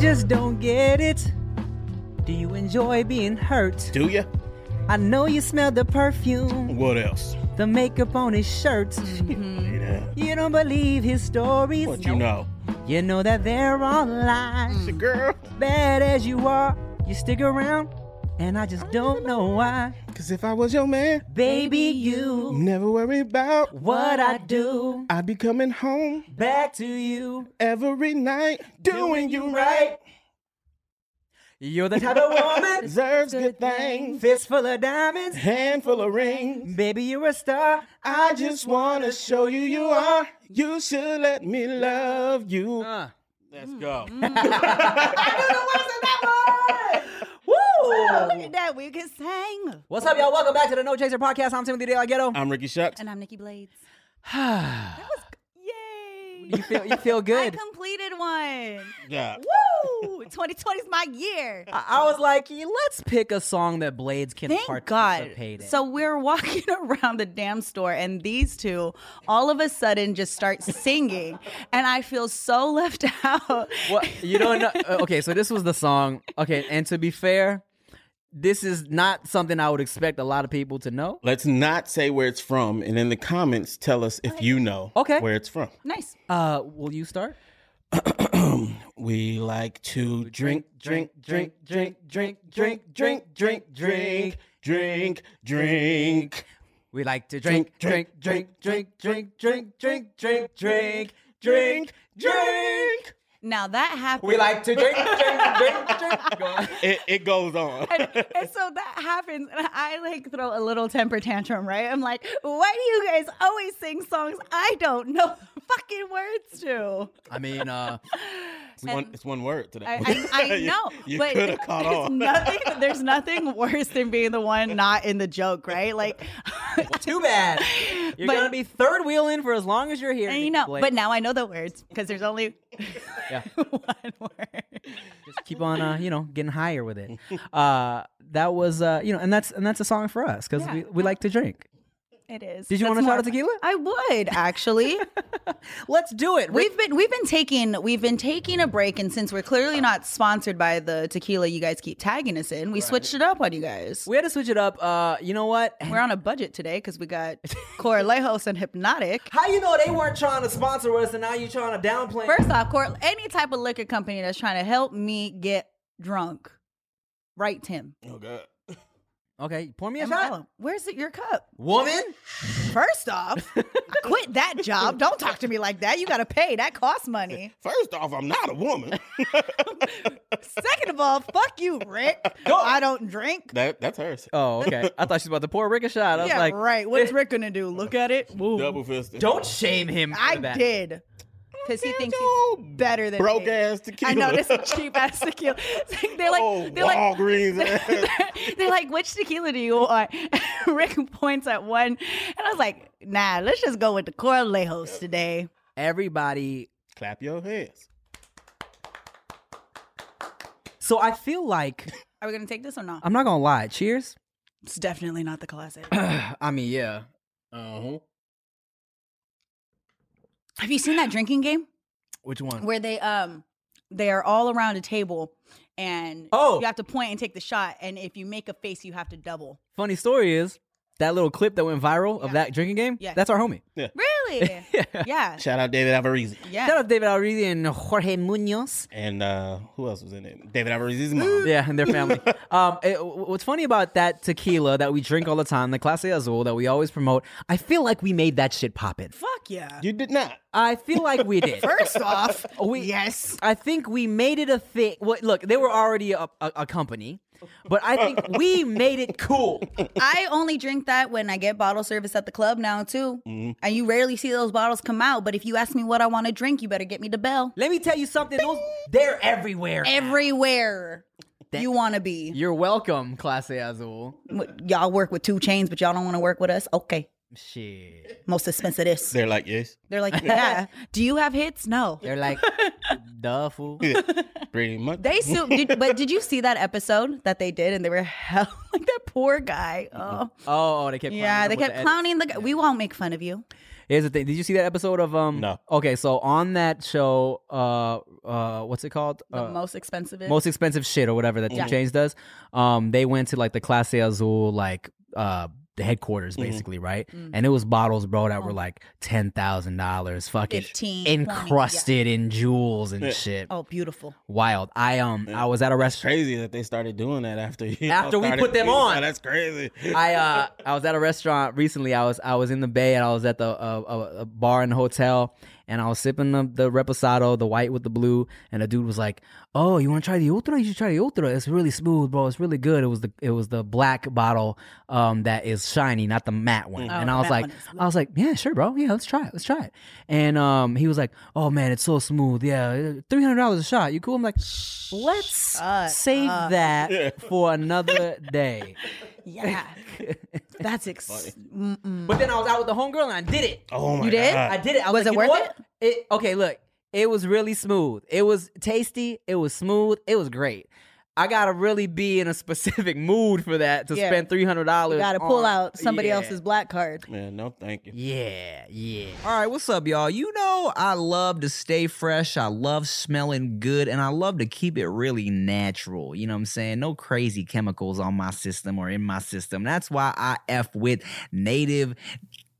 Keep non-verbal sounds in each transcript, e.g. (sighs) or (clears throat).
just don't get it. Do you enjoy being hurt? Do ya? I know you smell the perfume, What else? the makeup on his shirt. Mm-hmm. Yeah. You don't believe his stories. What you know? You know that they're all lies. Girl. Bad as you are, you stick around, and I just don't know why. Cause if I was your man, Baby, you, never worry about what I do, I'd be coming home back to you. every night, doing you right. You're the type of woman, (laughs) Deserves good things, fistful of diamonds. handful of rings. Baby, you're a star. I just wanna show you you are. You should let me love you. Uh. Let's go. (laughs) Woo! Look at that. We can sing. What's up, y'all? Welcome back to the No Chaser Podcast. I'm Timothy DeLaGhetto. I'm Ricky Shucks. And I'm Nikki Blades. (sighs) you Yay. You feel you feel good. I completed one. Yeah. Woo! (laughs) 2020 is my year. I, I was like, let's pick a song that Blades can Thank God. participate in. So we're walking (laughs) around the damn store, and these two all of a sudden just start singing, and I feel so left (laughs) out. Well, you don't know. Okay, so this was the song. Okay, and to be fair, this is not something I would expect a lot of people to know. Let's not say where it's from, and in the comments, tell us if you know Okay. where it's from. Nice. Uh, will you start? we like to drink, drink, drink, drink, drink, drink, drink, drink, drink, drink, drink. Drink. We like to drink, drink, drink, drink, drink, drink, drink, drink, drink, drink, drink. Now that happened. We like to drink, drink, drink, (laughs) drink. Go. It, it goes on. and, and so that happens, and I like throw a little temper tantrum, right? I'm like, why do you guys always sing songs I don't know the fucking words to? I mean, uh, It's one, it's one word today. I, (laughs) I, I know, You, but could have caught there's on. nothing. There's nothing worse than being the one not in the joke, right? Like, too bad. (laughs) You're But- gonna be third wheeling for as long as you're here. and you know, Blake. but now I know the words because there's only Yeah. (laughs) one word. just keep on, uh, you know, getting higher with it. Uh, that was, uh, you know, and that's and that's a song for us because Yeah. we, we like to drink. It is. Did you That's wanna shout more out tequila? I would actually. (laughs) Let's do it. We've been we've been taking we've been taking a break, and since we're clearly not sponsored by the tequila you guys keep tagging us in, we switched it up on you guys. we had to switch it up. Uh, you know what? We're on a budget today because we got (laughs) Corralejos and Hpnotiq. How you know they weren't trying to sponsor us and now you're trying to downplay? First off, Cor- any type of liquor company that's trying to help me get drunk, write Tim. Oh, God. Okay, pour me a shot, tell Where's it, your cup? woman. (laughs) First off, quit that job. Don't talk to me like that. You got to pay. That costs money. First off, I'm not a woman. (laughs) Second of all, fuck you, Rick. I don't drink. that That's hers. Oh, okay. I thought she was about to pour Rick a shot. I was Yeah, like, right. What's eh. Rick gonna do? Look at it. Woo. Double fisted. don't shame him. For I that. did. Because he thinks he's better than broke me. ass tequila. I know this is cheap ass tequila. (laughs) (laughs) they're like, oh, they're like, ass. (laughs) they're like, which tequila do you want? Rick points at one, and I was like, nah, let's just go with the Corralejos today. Everybody. Clap your hands. So I feel like Are we gonna take this or not? I'm not gonna lie. Cheers. It's definitely not the classic. (clears throat) I mean, yeah. Uh-huh. Have you seen that drinking game Which one? where they um they are all around a table and Oh. you have to point and take the shot, and if you make a face, you have to double. Funny story is that little clip that went viral of that drinking game. Yeah. That's our homie. Yeah. Really? (laughs) yeah. Shout out David Alvarez. Yeah. Shout out David Alrizi and Jorge Munoz. And uh, who else was in it? David Alvarez's mom. (laughs) Yeah, and their family. (laughs) um, it- what's funny about that tequila that we drink all the time, the Clase Azul that we always promote, I feel like we made that shit pop it. Fuck yeah. You did not. I feel like we did. First off, we, yes. I think we made it a thing. Well, look, they were already a, a, a company, but I think we made it cool. I only drink that when I get bottle service at the club now too. Mm-hmm. And you rarely see those bottles come out. But if you ask me what I want to drink, you better get me the bell. Let me tell you something. Those they're everywhere. Everywhere That, you want to be. You're welcome, Clase Azul. Y'all work with 2 Chainz, but y'all don't want to work with us. Okay, Shit. most expensive this. They're like, yes. They're like, (laughs) yeah. Do you have hits? No. They're like, (laughs) duh, fool. Pretty much. They sue, did, but did you see that episode that they did? And they were (laughs) hell like that poor guy. Oh, Oh, they kept. yeah. They kept the clowning the guy. We won't make fun of you. edit. Here's the thing. Did you see that episode of um? No. Okay, so on that show, uh, uh, what's it called? The Uh, most expensive. most expensive shit or whatever that Two Yeah. Chains does. Um, they went to like the Clase Azul, like uh, the headquarters, Mhm. basically, right? Mm. And it was bottles, bro, that were Oh. like ten thousand dollars, fucking 15, 20, yeah. encrusted in jewels and Yeah. shit. Oh, beautiful. Wild. I um, Yeah. I was at a restaurant. Crazy that they started doing that after you After we put them on. That's crazy. I uh (laughs) I was at a restaurant recently. I was I was in the Bay and I was at the uh, a, a bar in the hotel and I was sipping the the reposado, the white with the blue, and the dude was like, "Oh, you want to try the ultra? You should try the ultra. It's really smooth, bro. It's really good." It was the it was the black bottle um that is shiny, not the matte one. Oh, and I was like, I was like, "Yeah, sure, bro. Yeah, let's try it. Let's try it." And um he was like, "Oh man, it's so smooth. Yeah, three hundred dollars a shot. You cool?" I'm like, "Let's Shut save up. that (laughs) for another day." Yeah. (laughs) (laughs) That's ex-. But then I was out with the homegirl and I did it. oh my You did? God. I did it. I Was was, it like, you know worth what? it? Okay, look. It was really smooth. It was tasty. It was smooth. It was great. I gotta really be in a specific (laughs) mood for that to Yeah. spend three hundred dollars. You got to pull out somebody else's black card. Man, no, thank you. Yeah, yeah. All right, what's up, y'all? You know, I love to stay fresh. I love smelling good, and I love to keep it really natural. You know what I'm saying? No crazy chemicals on my system or in my system. That's why I F with native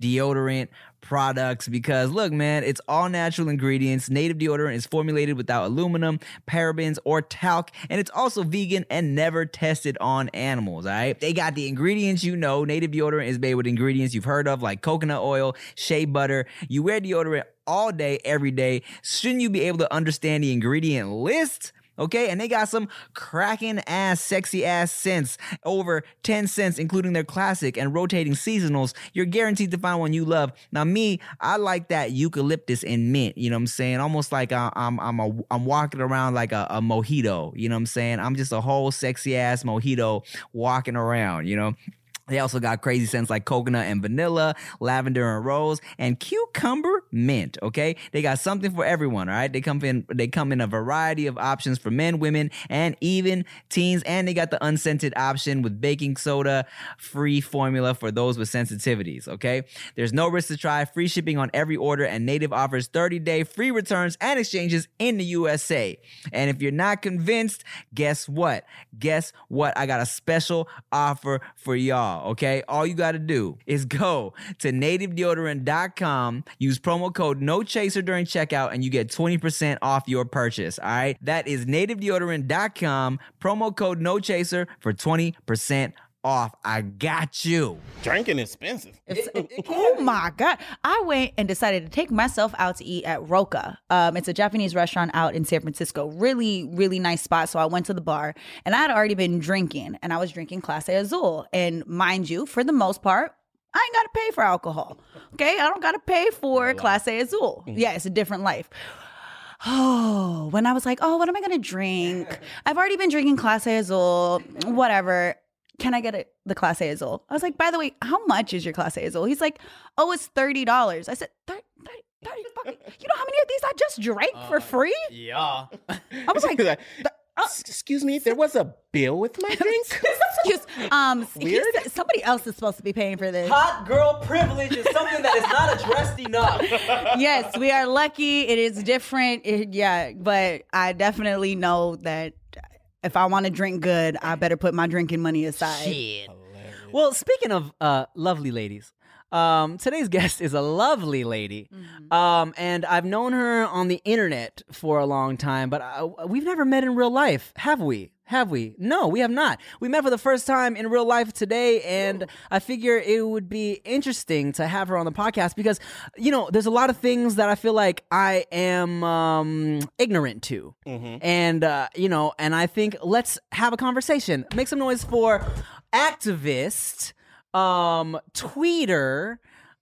deodorant products because look man it's all natural ingredients. Native deodorant is formulated without aluminum parabens or talc and it's also vegan and never tested on animals all right? They got the ingredients you know. Native deodorant is made with ingredients you've heard of like coconut oil shea butter. You wear deodorant all day every day. Shouldn't you be able to understand the ingredient list Okay, and they got some cracking ass, sexy ass scents. Over 10 cents, including their classic and rotating seasonals. You're guaranteed to find one you love. Now, me, I like that eucalyptus and mint. You know what I'm saying? Almost like I- I'm I'm a, I'm walking around like a, a mojito. You know what I'm saying? I'm just a whole sexy ass mojito walking around. You know. They also got crazy scents like coconut and vanilla, lavender and rose, and cucumber mint. Okay, they got something for everyone. All right, they come in they come in a variety of options for men, women, and even teens. And they got the unscented option with baking soda free formula for those with sensitivities. Okay, there's no risk to try, free shipping on every order, and Native offers 30 day free returns and exchanges in the USA. And if you're not convinced, guess what? Guess what? I got a special offer for y'all. Okay, all you got to do is go to nativedeodorant.com, use promo code No Chaser during checkout, and you get 20% off your purchase. All right, that is nativedeodorant.com, promo code No Chaser for 20% off. I got you. Drinking expensive. Oh my god! I went and decided to take myself out to eat at Roka. Um, it's a Japanese restaurant out in San Francisco. Really, really nice spot. So I went to the bar, and I had already been drinking, and I was drinking Clase Azul. And mind you, for the most part, I ain't got to pay for alcohol. Okay, I don't got to pay for Clase Azul. Yeah, it's a different life. Oh, when I was like, oh, what am I gonna drink? I've already been drinking Clase Azul, whatever. Can I get it, the Clase Azul? I was like, by the way, how much is your Clase Azul? He's like, oh, it's $30. I said, 30, 30, 30 fucking, (laughs) you know how many of these I just drank for free? Yeah. I was like, He's like, "S- excuse me, there was a bill with my (laughs) drink. excuse, um, Weird. said- somebody else is supposed to be paying for this. Hot girl privilege is something that is not addressed enough. (laughs) yes, we are lucky. It is different. It- yeah, but I definitely know that if I want to drink good, I better put my drinking money aside. Shit. Well, speaking of uh, lovely ladies, um, today's (laughs) guest is a lovely lady, um, and I've known her on the internet for a long time, but uh, we've never met in real life, have we? Have we? No, we have not. We met for the first time in real life today, and I figure it would be interesting to have her on the podcast because, you know, there's a lot of things that I feel like I am um, ignorant to, and uh, you know, and I think let's have a conversation. Make some noise for activist, um, tweeter.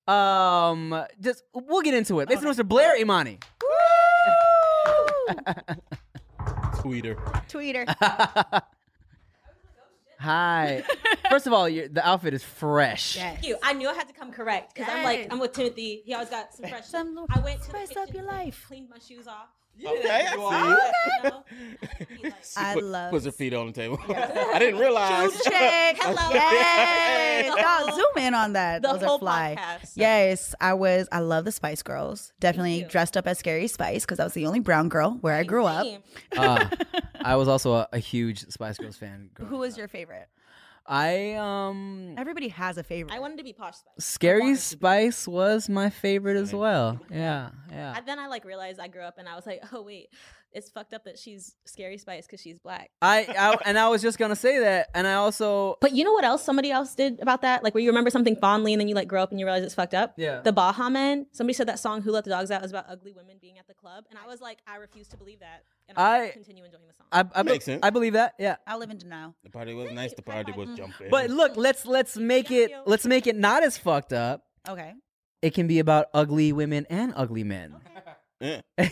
Um, just we'll get into it. Make some noise for Blair Imani. Tweeter. Tweeter. (laughs) Hi. First of all, your, the outfit is fresh. Yes. Thank you. I knew I had to come correct because I'm like I'm with Timothy. He always got some fresh. Some I went to the spice up kitchen, your life. cleaned my shoes off. Okay, I see. You know? He like, I Put- love Puts her feet on the table. (laughs) (laughs) I didn't realize. check. Hello. (laughs) Yes. The zoom in on that. the Those whole are fly. podcast. Yes, I was. I love the Spice Girls. Definitely dressed up as Scary Spice because I was the only brown girl where I grew up. Uh, I was also a, a huge Spice Girls fan. Who was up. your favorite? I um Everybody has a favorite. I wanted to be posh spice. Scary Spice was my favorite as well. Yeah, yeah. And then I like realized I grew up and I was like, (laughs) oh wait, it's fucked up that she's scary spice because she's black. I, I and I was just gonna say that, and I also (laughs) But you know what else somebody else did about that? Like where you remember something fondly and then you like grow up and you realize it's fucked up. Yeah. The Baha Men. Somebody said that song "Who Let the Dogs Out" is about ugly women being at the club, and I was like, I refuse to believe that, and I, I- continue enjoying the song. I, I, be- Makes sense. I believe that. Yeah. I live in denial. The party was nice. The party was (laughs) jumping. But look, let's let's make it let's make it not as fucked up. Okay. It can be about ugly women and ugly men. Yeah. (laughs)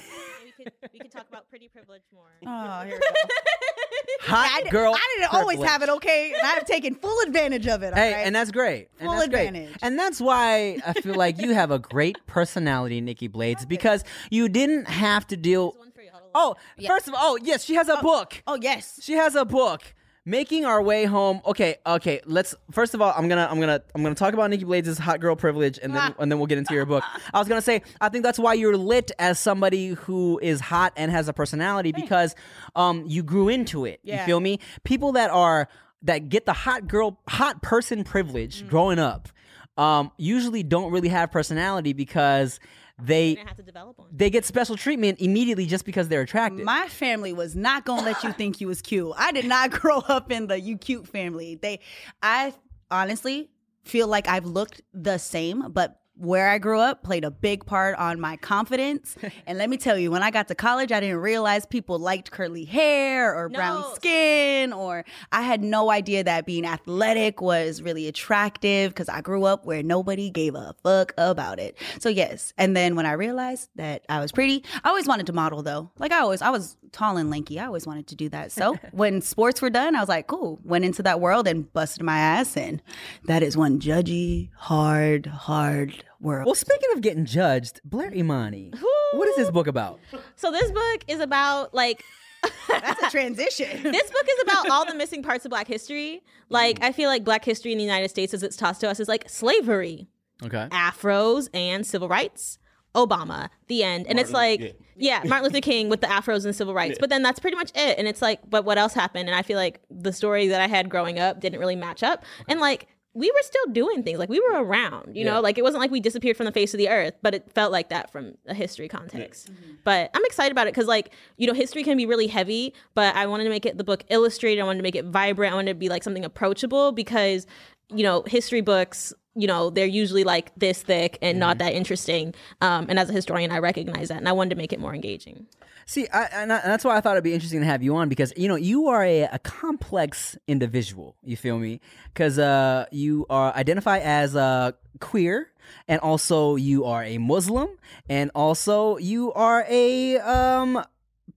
we can talk about pretty privilege more. (laughs) Oh, here we go. (laughs) Hot I, did, girl. I didn't always have it okay, and I've taken full advantage of it. Hey, all right? and that's great. And Full that's great. advantage. And that's why I feel like you have a great personality, Nikki Blades, because you didn't have to deal. There's one for you. Hold on. Oh, Yeah. first of all, oh yes, she has a oh, book. oh yes. She has a book. Making our way home. Okay, okay. Let's first of all, I'm gonna, I'm gonna, I'm gonna talk about Nikki Blades' hot girl privilege, and then, (laughs) and then we'll get into your book. I was gonna say, I think that's why you're lit as somebody who is hot and has a personality because, um, you grew into it. Yeah. You feel me? People that are that get the hot girl, hot person privilege Mm. growing up, um, usually don't really have personality because they You're have to develop one. they get special treatment immediately just because they're attractive. My family was not gonna let you think you was cute. I did not (laughs) grow up in the you cute family. They, I honestly feel like I've looked the same, but where I grew up played a big part on my confidence. (laughs) and let me tell you, when I got to college, I didn't realize people liked curly hair or brown skin, or I had no idea that being athletic was really attractive because I grew up where nobody gave a fuck about it. So yes, and then when I realized that I was pretty, I always wanted to model though. Like I always, I was tall and lanky. I always wanted to do that. So (laughs) when sports were done, I was like, cool. Went into that world and busted my ass, and that is one judgy, hard, hard world. Well, speaking of getting judged, Blair Imani, what is this book about? (laughs) So this book is about like (laughs) That's a transition. (laughs) this book is about all the missing parts of black history. Like I feel like black history in the United States as it's taught to us is like slavery, Okay. afros and civil rights. Obama, the end. And it's like, Martin- yeah. Martin Luther King with the afros and civil rights. But then that's pretty much it. And it's like, but what else happened? And I feel like the story that I had growing up didn't really match up. And like, we were still doing things. Like, we were around, you Yeah. know? Like, it wasn't like we disappeared from the face of the earth, but it felt like that from a history context. Mm-hmm. But I'm excited about it because, like, you know, history can be really heavy, but I wanted to make it the book illustrated. I wanted to make it vibrant. I wanted to be like something approachable because, you know, history books, you know, they're usually like this thick and not that interesting. Um, and as a historian, I recognize that, and I wanted to make it more engaging. See, I, and, I, and that's why I thought it'd be interesting to have you on because you know you are a, a complex individual. You feel me? Because uh, you are identify as uh, queer, and also you are a Muslim, and also you are a um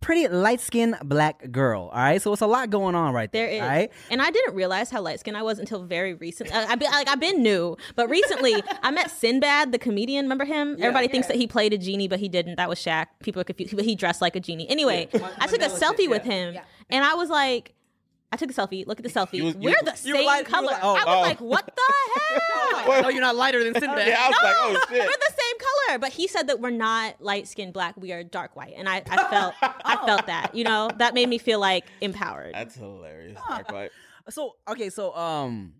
pretty light skinned black girl. All right, so it's a lot going on right there. There is, All right. and I didn't realize how light skinned I was until very recent. I, I've been like I've been new, but recently (laughs) I met Sinbad, the comedian. Remember him? Everybody thinks that he played a genie, but he didn't. That was Shaq. People are confused, but he dressed like a genie. Anyway, I took a selfie with him, and I was like. I took a selfie. Look at the selfie. was- you- We're the you were same like- you were color. like- oh, I was oh. like, "What the (laughs) hell?" Oh, you're not lighter than Sinbad. Yeah, I was like, oh we're the same color. But he said that we're not light skinned black. We are dark white, and I, I felt I (laughs) felt that. You know, that made me feel like empowered. That's hilarious. Dark White. (laughs) So okay, so um,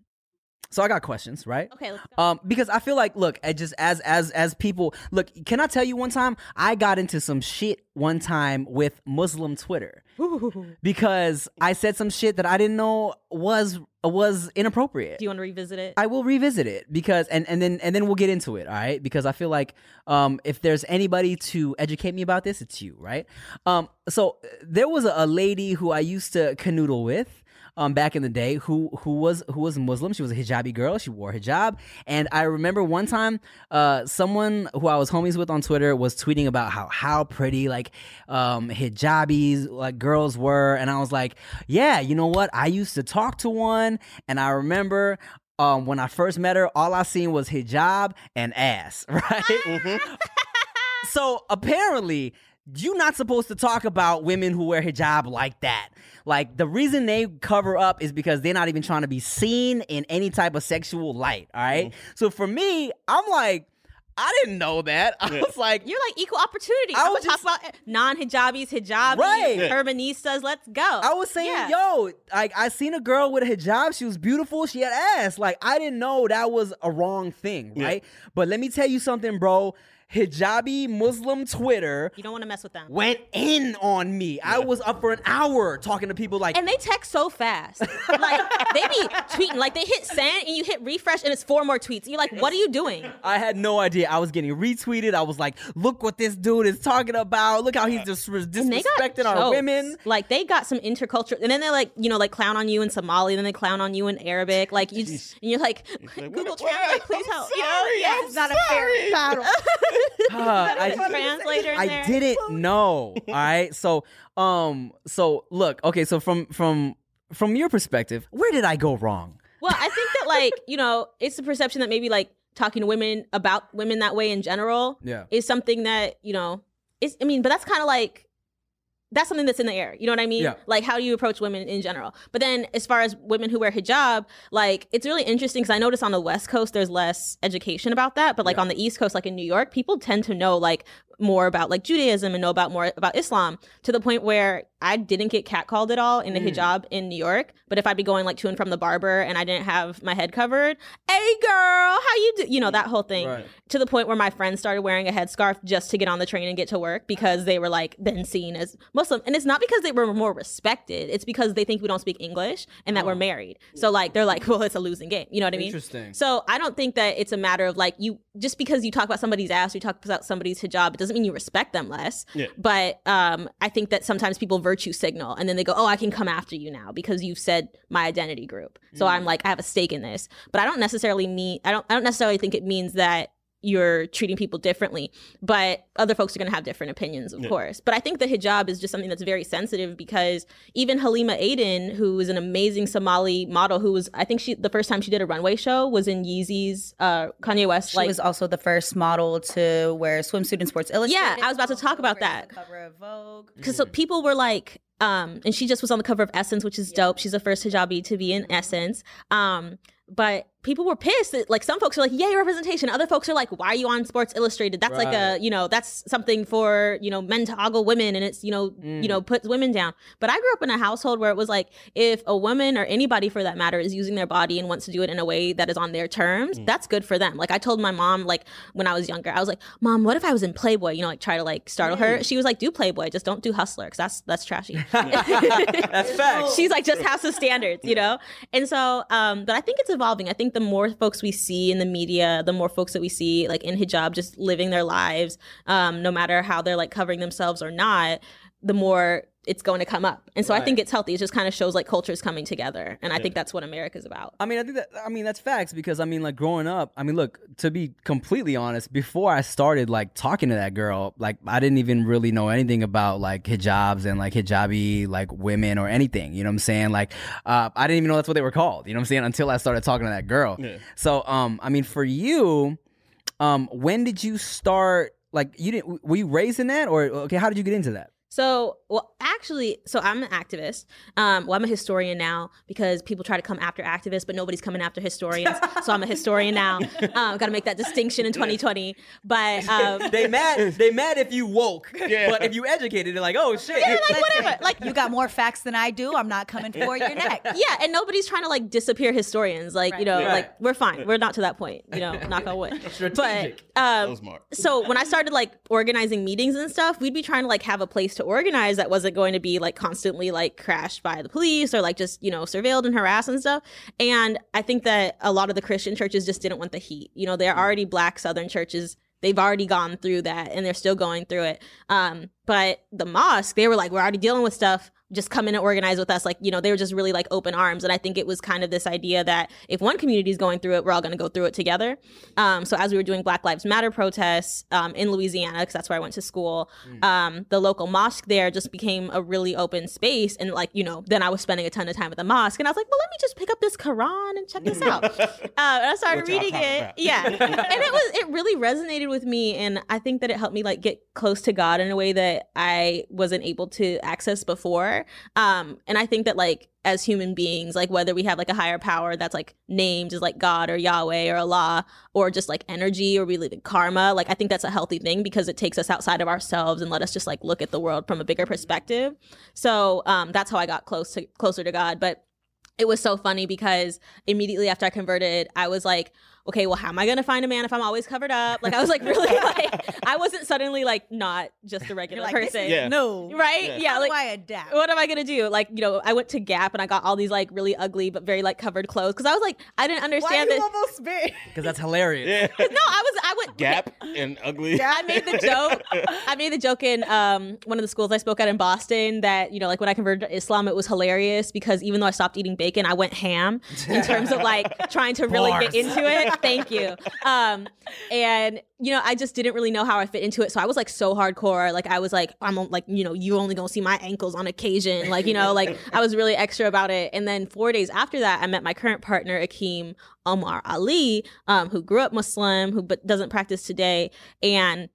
so I got questions, right? Okay, let's go. Um, because I feel like, look, I just as as as people, look, can I tell you one time I got into some shit one time with Muslim Twitter because I said some shit that I didn't know was was inappropriate. Do you want to revisit it? I will revisit it because and and then and then we'll get into it, all right? Because I feel like um if there's anybody to educate me about this, it's you, right? Um so uh, there was a, a lady who I used to canoodle with. Um, back in the day who who was who was Muslim. She was a hijabi girl. She wore hijab, and I remember one time, uh, someone who I was homies with on Twitter was tweeting about how how pretty like um, hijabis like girls were, and I was like, yeah, you know what? I used to talk to one, and I remember um, when I first met her, all I seen was hijab and ass, (laughs) right? so apparently, you're not supposed to talk about women who wear hijab like that. Like the reason they cover up is because they're not even trying to be seen in any type of sexual light. All right? Mm-hmm. So for me, I'm like, I didn't know that. I was like, You're like equal opportunity. I I was would talk about non-hijabis, hijabis, Right. Yeah. urbanistas. Let's go. I was saying, Yeah. yo, like I seen a girl with a hijab. She was beautiful. She had ass. Like I didn't know that was a wrong thing, right? But let me tell you something, bro. Hijabi Muslim Twitter You don't want to mess with them. went in on me. I was up for an hour talking to people like, And they text so fast. (laughs) like they be tweeting, like they hit send and you hit refresh and it's four more tweets. You're like, what are you doing? I had no idea. I was getting retweeted. I was like, look what this dude is talking about. Look how he's just And they got disrespecting our jokes. women. Like they got some intercultural, and then they like you know like clown on you in Somali, then they clown on you in Arabic. Like you, just, and you're like, like, Google what- what- Translate, please I'm help. sorry, yeah, I'm It's not a fair battle. (laughs) (laughs) Uh, I, translator I there. didn't know. All right. So um so look, okay, so from from from your perspective, where did I go wrong? Well, I think that like you know, it's the perception that maybe like talking to women about women that way in general Yeah. is something that you know It's, I mean, but that's kind of like that's something that's in the air. You know what I mean? Yeah. Like how do you approach women in general? But then as far as women who wear hijab, like it's really interesting because I notice on the West Coast there's less education about that, but like on the East Coast, like in New York, people tend to know like more about like Judaism and know about more about Islam to the point where I didn't get catcalled at all in the Mm. hijab in New York. But if I'd be going like to and from the barber and I didn't have my head covered, hey girl, how you do? You know that whole thing. Right. To the point where my friends started wearing a headscarf just to get on the train and get to work because they were like then seen as Muslim. And it's not because they were more respected. It's because they think we don't speak English and that we're married. So like they're like, (laughs) well, it's a losing game. You know what I mean? Interesting. So I don't think that it's a matter of like you just because you talk about somebody's ass or you talk about somebody's hijab, it doesn't mean you respect them less. Yeah. But um, I think that sometimes people virtue signal and then they go, oh, I can come after you now because you've said my identity group. So I'm like, I have a stake in this. But I don't necessarily mean I don't I don't necessarily think it means that you're treating people differently but other folks are going to have different opinions of Yeah. course but i think the hijab is just something that's very sensitive because even halima aden who is an amazing somali model who was i think she the first time she did a runway show was in yeezy's uh kanye west She like was also the first model to wear swimsuit in Sports Illustrated. Yeah, I was about to talk about that. the Cover of Vogue. because so people were like um and she just was on the cover of essence which is dope she's the first hijabi to be in essence um but people were pissed that like some folks are like yay representation. Other folks are like why are you on sports illustrated? That's like a you know that's something for you know men to ogle women and it's you know you mm. know puts women down. But i grew up in a household where it was like if a woman or anybody for that matter is using their body and wants to do it in a way that is on their terms mm. that's good for them. Like i told my mom like when i was younger i was like mom what if i was in playboy? You know like try to like startle her. Mm. She was like do playboy. Just don't do hustler because that's that's trashy. (laughs) That's (laughs) facts. she's like just has the standards you know? And so um but i think it's evolving. I think the more folks we see in the media the more folks that we see like in hijab just living their lives um no matter how they're like covering themselves or not the more it's going to come up and so i think it's healthy it just kind of shows like cultures coming together and i think that's what america's about I mean, I think that I mean that's facts because I mean, like growing up, I mean, look, to be completely honest, before I started like talking to that girl, like I didn't even really know anything about like hijabs and like hijabi like women or anything. You know what I'm saying? Like, uh, I didn't even know that's what they were called. You know what I'm saying? Until I started talking to that girl. Yeah. So, um, I mean, for you, um, when did you start? Like, you didn't? Were you raised in that, or okay? How did you get into that? So, well, actually, so I'm an activist. Um, well, I'm a historian now because people try to come after activists, but nobody's coming after historians. so I'm a historian now. (laughs) Um, Got to make that distinction in 2020. But (laughs) um, They mad. They mad if you woke, Yeah. but if you educated, they're like, oh shit. Yeah, like whatever, like You got more facts than I do. I'm not coming for your neck. yeah, and nobody's trying to like disappear historians. Like you know, Right. like we're fine. We're not to that point. You know, knock on wood. (laughs) Strategic. But um, So smart. so when I started like organizing meetings and stuff, we'd be trying to like have a place to organize that wasn't going to be like constantly like crashed by the police or like just you know surveilled and harassed and stuff. And I think that a lot of the Christian churches just didn't want the heat. You know, they're already black Southern churches. They've already gone through that and they're still going through it. Um, but the mosque, they were like, we're already dealing with stuff. Just come in and organize with us. Like, you know, they were just really like open arms. And I think it was kind of this idea that if one community is going through it, we're all going to go through it together. Um, so as we were doing Black Lives Matter protests um, in Louisiana, because that's where I went to school, um, the local mosque there just became a really open space. And like, you know, then I was spending a ton of time at the mosque. And I was like, well, let me just pick up this Quran and check this out. (laughs) uh, and I started y'all reading it. Yeah. (laughs) and it was, it really resonated with me. And I think that it helped me like get close to God in a way that I wasn't able to access before. Um, and I think that like as human beings, like whether we have like a higher power that's like named as like God or Yahweh or Allah, or just like energy or we live in karma, like I think that's a healthy thing because it takes us outside of ourselves and let us just like look at the world from a bigger perspective. So um, that's how I got close to closer to God. But it was so funny because immediately after I converted, I was like, okay, well, how am I gonna find a man if I'm always covered up? Like I was like really (laughs) like I wasn't suddenly like not just a regular like, person. Yeah. no. Right? Yeah. Yeah. How like do I adapt? what am I gonna do? Like, you know, I went to Gap and I got all these like really ugly but very like covered clothes because I was like, I didn't Why understand you that. almost spit? (laughs) Because that's hilarious. Yeah. (laughs) No, I was I went Gap and ugly. Yeah, I made the joke. I made the joke in um, one of the schools I spoke at in Boston that you know, like when I converted to Islam, it was hilarious because even though I stopped eating bacon, I went ham in terms of like trying to really Bars. get into it. Thank you. Um, and you know, I just didn't really know how I fit into it, so I was like so hardcore. Like I was like, I'm like, you know, you only gonna see my ankles on occasion. Like you know, (laughs) like I was really extra about it. And then four days after that, I met my current partner, Akeem Omar Ali, um, who grew up Muslim, who but doesn't practice today, and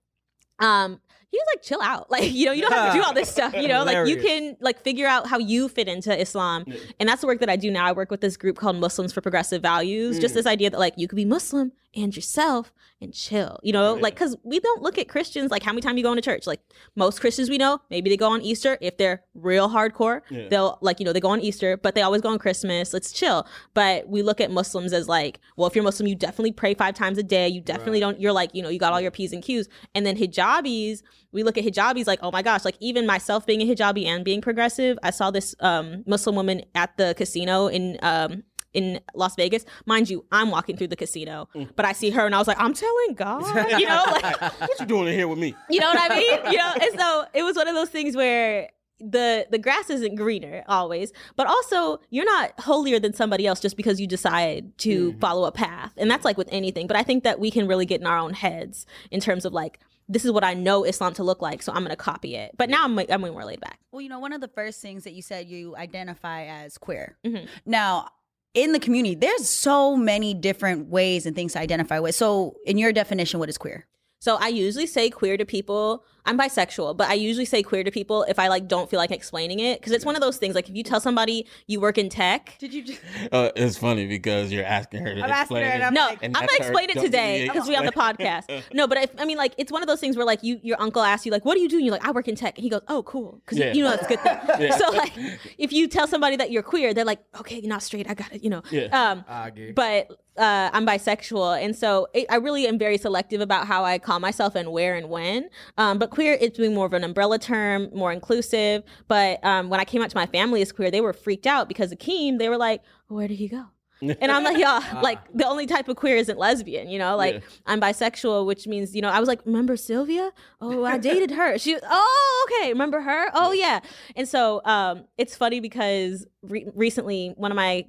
um he was like chill out. (laughs) Like you know you don't have to do all this stuff you know? Like you can like figure out how you fit into islam. And that's the work that i do now. I work with this group called muslims for progressive values. Just mm. this idea that like you could be muslim and yourself and chill you know like because we don't look at christians like how many times you go into church? Like most christians we know maybe they go on easter if they're real hardcore. Yeah. they'll like you know they go on easter but they always go on christmas. Let's chill. But we look at muslims as like well if you're muslim you definitely pray five times a day. You definitely don't you're like you know you got all your p's and q's. And then hijabis we look at hijabis like oh my gosh like even myself being a hijabi and being progressive i saw this um muslim woman at the casino in um in Las Vegas, mind you, I'm walking through the casino, but I see her and I was like, I'm telling God, (laughs) you know, like What you doing in here with me? you know what I mean? You know, and so (laughs) it was one of those things where the the grass isn't greener always, but also you're not holier than somebody else just because you decide to follow a path. And that's like with anything. But I think that we can really get in our own heads in terms of like this is what I know Islam to look like, so I'm gonna copy it. But now I'm I'm more laid back. Well, you know, one of the first things that you said you identify as queer. Mhm. Now, in the community, there's so many different ways and things to identify with. So, in your definition, what is queer? So I usually say queer to people. I'm bisexual, but I usually say queer to people if I like don't feel like explaining it because it's one of those things. Like if you tell somebody you work in tech, Did you just Uh, (laughs) it's funny because you're asking her to I'm asking her and. I'm no, like- And I'm gonna explain it today because we on the podcast. (laughs) No, but if, I mean, like, it's one of those things where like you, your uncle asks you like, "What do you do?" And you're like, "I work in tech," and he goes, "Oh, cool," because Yeah. you know that's a good thing. (laughs) Yeah. So like, if you tell somebody that you're queer, they're like, "Okay, you're not straight. I got it," you know. Yeah. Um, I agree. but uh, I'm bisexual, and so it, I really am very selective about how I call myself and where and when. Um, but queer, it's being more of an umbrella term, more inclusive. But um, when I came out to my family as queer, they were freaked out because Akeem, they were like, "Where did he go?" (laughs) And I'm like, y'all, like the only type of queer isn't lesbian, you know? Like Yeah. I'm bisexual, which means, you know, I was like, remember Sylvia? Oh, I dated her. She, oh, okay. Remember her? Oh, yeah. And so um, it's funny because re- recently one of my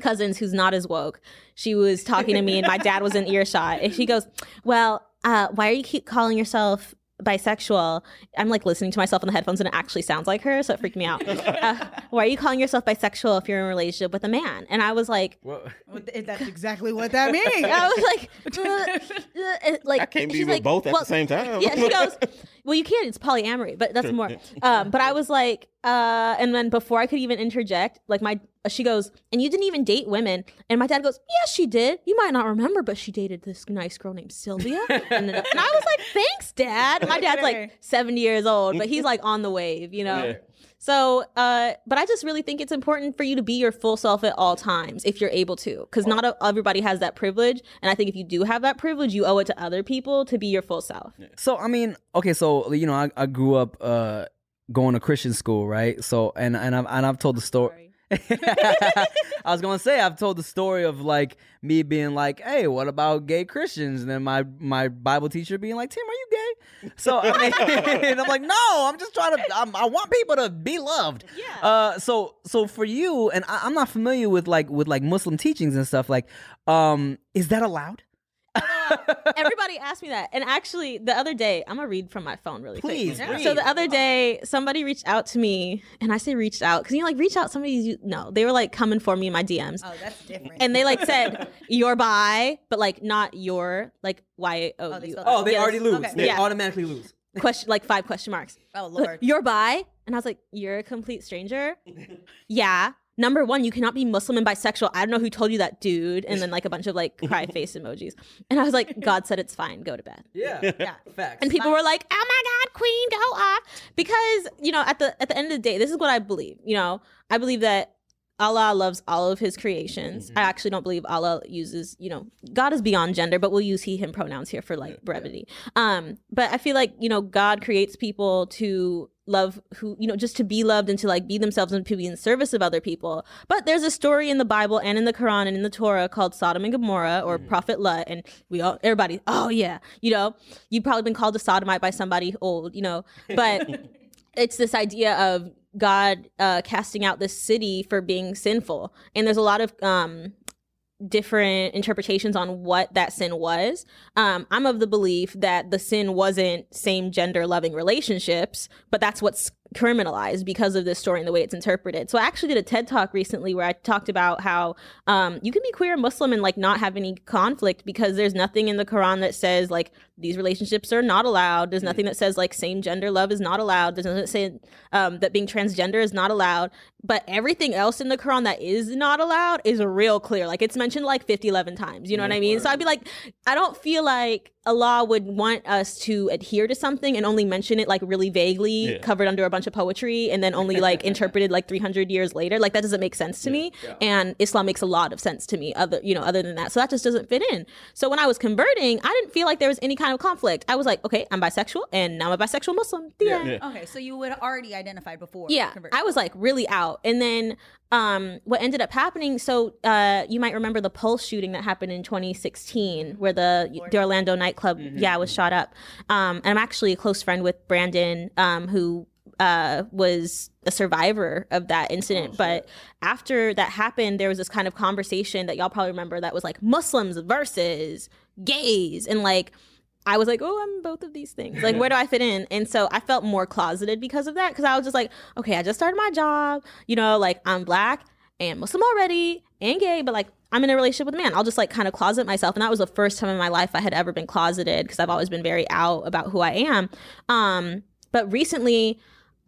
cousins who's not as woke, she was talking to me and my dad was in (laughs) earshot. And she goes, well, uh, why are you keep calling yourself bisexual? I'm like listening to myself in the headphones and it actually sounds like her. So it freaked me out. Uh, (laughs) why are you calling yourself bisexual if you're in a relationship with a man? And I was like, That's exactly what that (laughs) means. I was like, uh, uh, like I can't be she's with like, both at well, the same time. yeah, she goes, (laughs) well, you can't. It's polyamory, but that's more. Um, but I was like, uh, and then before I could even interject, like my, she goes, and you didn't even date women. And my dad goes, yes, she did. You might not remember, but she dated this nice girl named Sylvia. (laughs) and, then, and I was like, thanks, dad. My dad's like (laughs) 70 years old, but he's like on the wave, you know? Yeah. So, uh, but I just really think it's important for you to be your full self at all times if you're able to, because not a- everybody has that privilege. And I think if you do have that privilege, you owe it to other people to be your full self. So I mean, okay, so you know, I, I grew up uh going to Christian school, right? So and and I've and I've told the story. (laughs) I was gonna say I've told the story of like me being like, "Hey, what about gay Christians?" And then my my Bible teacher being like, "Tim, are you gay?" So I mean, (laughs) and I'm like, "No, I'm just trying to. I'm, I want people to be loved." Yeah. Uh, so so for you, and I, I'm not familiar with like with like Muslim teachings and stuff. Like, um, is that allowed? (laughs) Everybody asked me that. And actually, the other day, I'm going to read from my phone really Please, quick. read. So the other day, somebody reached out to me, and I say reached out because, you know, like reach out, somebody, you, no, they were like coming for me in my DMs. Oh, that's different. And they like said, (laughs) you're bi, but like not your, like, oh, Y O Oh, they Oh, they Yes. already lose. Okay. They Yeah. automatically lose. Question, like five question marks. oh Lord. You're bi? And I was like, You're a complete stranger? (laughs) yeah. Number one, you cannot be Muslim and bisexual. I don't know who told you that, dude. And then like a bunch of like cry (laughs) face emojis. And I was like, God said it's fine. Go to bed. Yeah, (laughs) Yeah. facts. And people were like, "Oh my God, Queen, go off!" Because you know, at the at the end of the day, this is what I believe. You know, I believe that Allah loves all of His creations. I actually don't believe Allah uses, you know, God is beyond gender, but we'll use He Him pronouns here for like brevity. Um, but I feel like you know, God creates people to love who you know just to be loved and to like be themselves and to be in service of other people. But there's a story in the bible and in the quran and in the torah called sodom and gomorrah or prophet lot and we all everybody oh yeah you know you've probably been called a sodomite by somebody old you know. But (laughs) it's this idea of god uh casting out this city for being sinful. And there's a lot of um different interpretations on what that sin was. Um, I'm of the belief that the sin wasn't same gender loving relationships, but that's what's criminalized because of this story and the way it's interpreted. So I actually did a TED talk recently where I talked about how um, you can be queer and Muslim and like not have any conflict because there's nothing in the Quran that says like these relationships are not allowed. There's nothing that says like same gender love is not allowed. There's nothing that say um, that being transgender is not allowed. But everything else in the Quran that is not allowed is real clear. Like it's mentioned like 50, 11 times. You know what I mean? So I'd be like, I don't feel like Allah would want us to adhere to something and only mention it like really vaguely, Yeah. covered under a bunch of poetry, and then only like (laughs) interpreted like 300 years later. Like that doesn't make sense to me. And Islam makes a lot of sense to me. Other, you know, other than that, so that just doesn't fit in. So when I was converting, I didn't feel like there was any kind of conflict. I was like, okay, I'm bisexual, and now I'm a bisexual Muslim. The end. Yeah. Okay, so you would already identified before. Yeah, conversion. I was like really out. And then um, what ended up happening? So uh, you might remember the Pulse shooting that happened in 2016, where the the Orlando nightclub, yeah, was shot up. Um, and I'm actually a close friend with Brandon, um, who uh, was a survivor of that incident. but after that happened, there was this kind of conversation that y'all probably remember that was like Muslims versus gays, and like. I was like, oh, I'm both of these things. Like, where do I fit in? And so I felt more closeted because of that. Because I was just like, okay, I just started my job. You know, like I'm black and Muslim already and gay, but like I'm in a relationship with a man. I'll just like kind of closet myself. And that was the first time in my life I had ever been closeted because I've always been very out about who I am. Um, but recently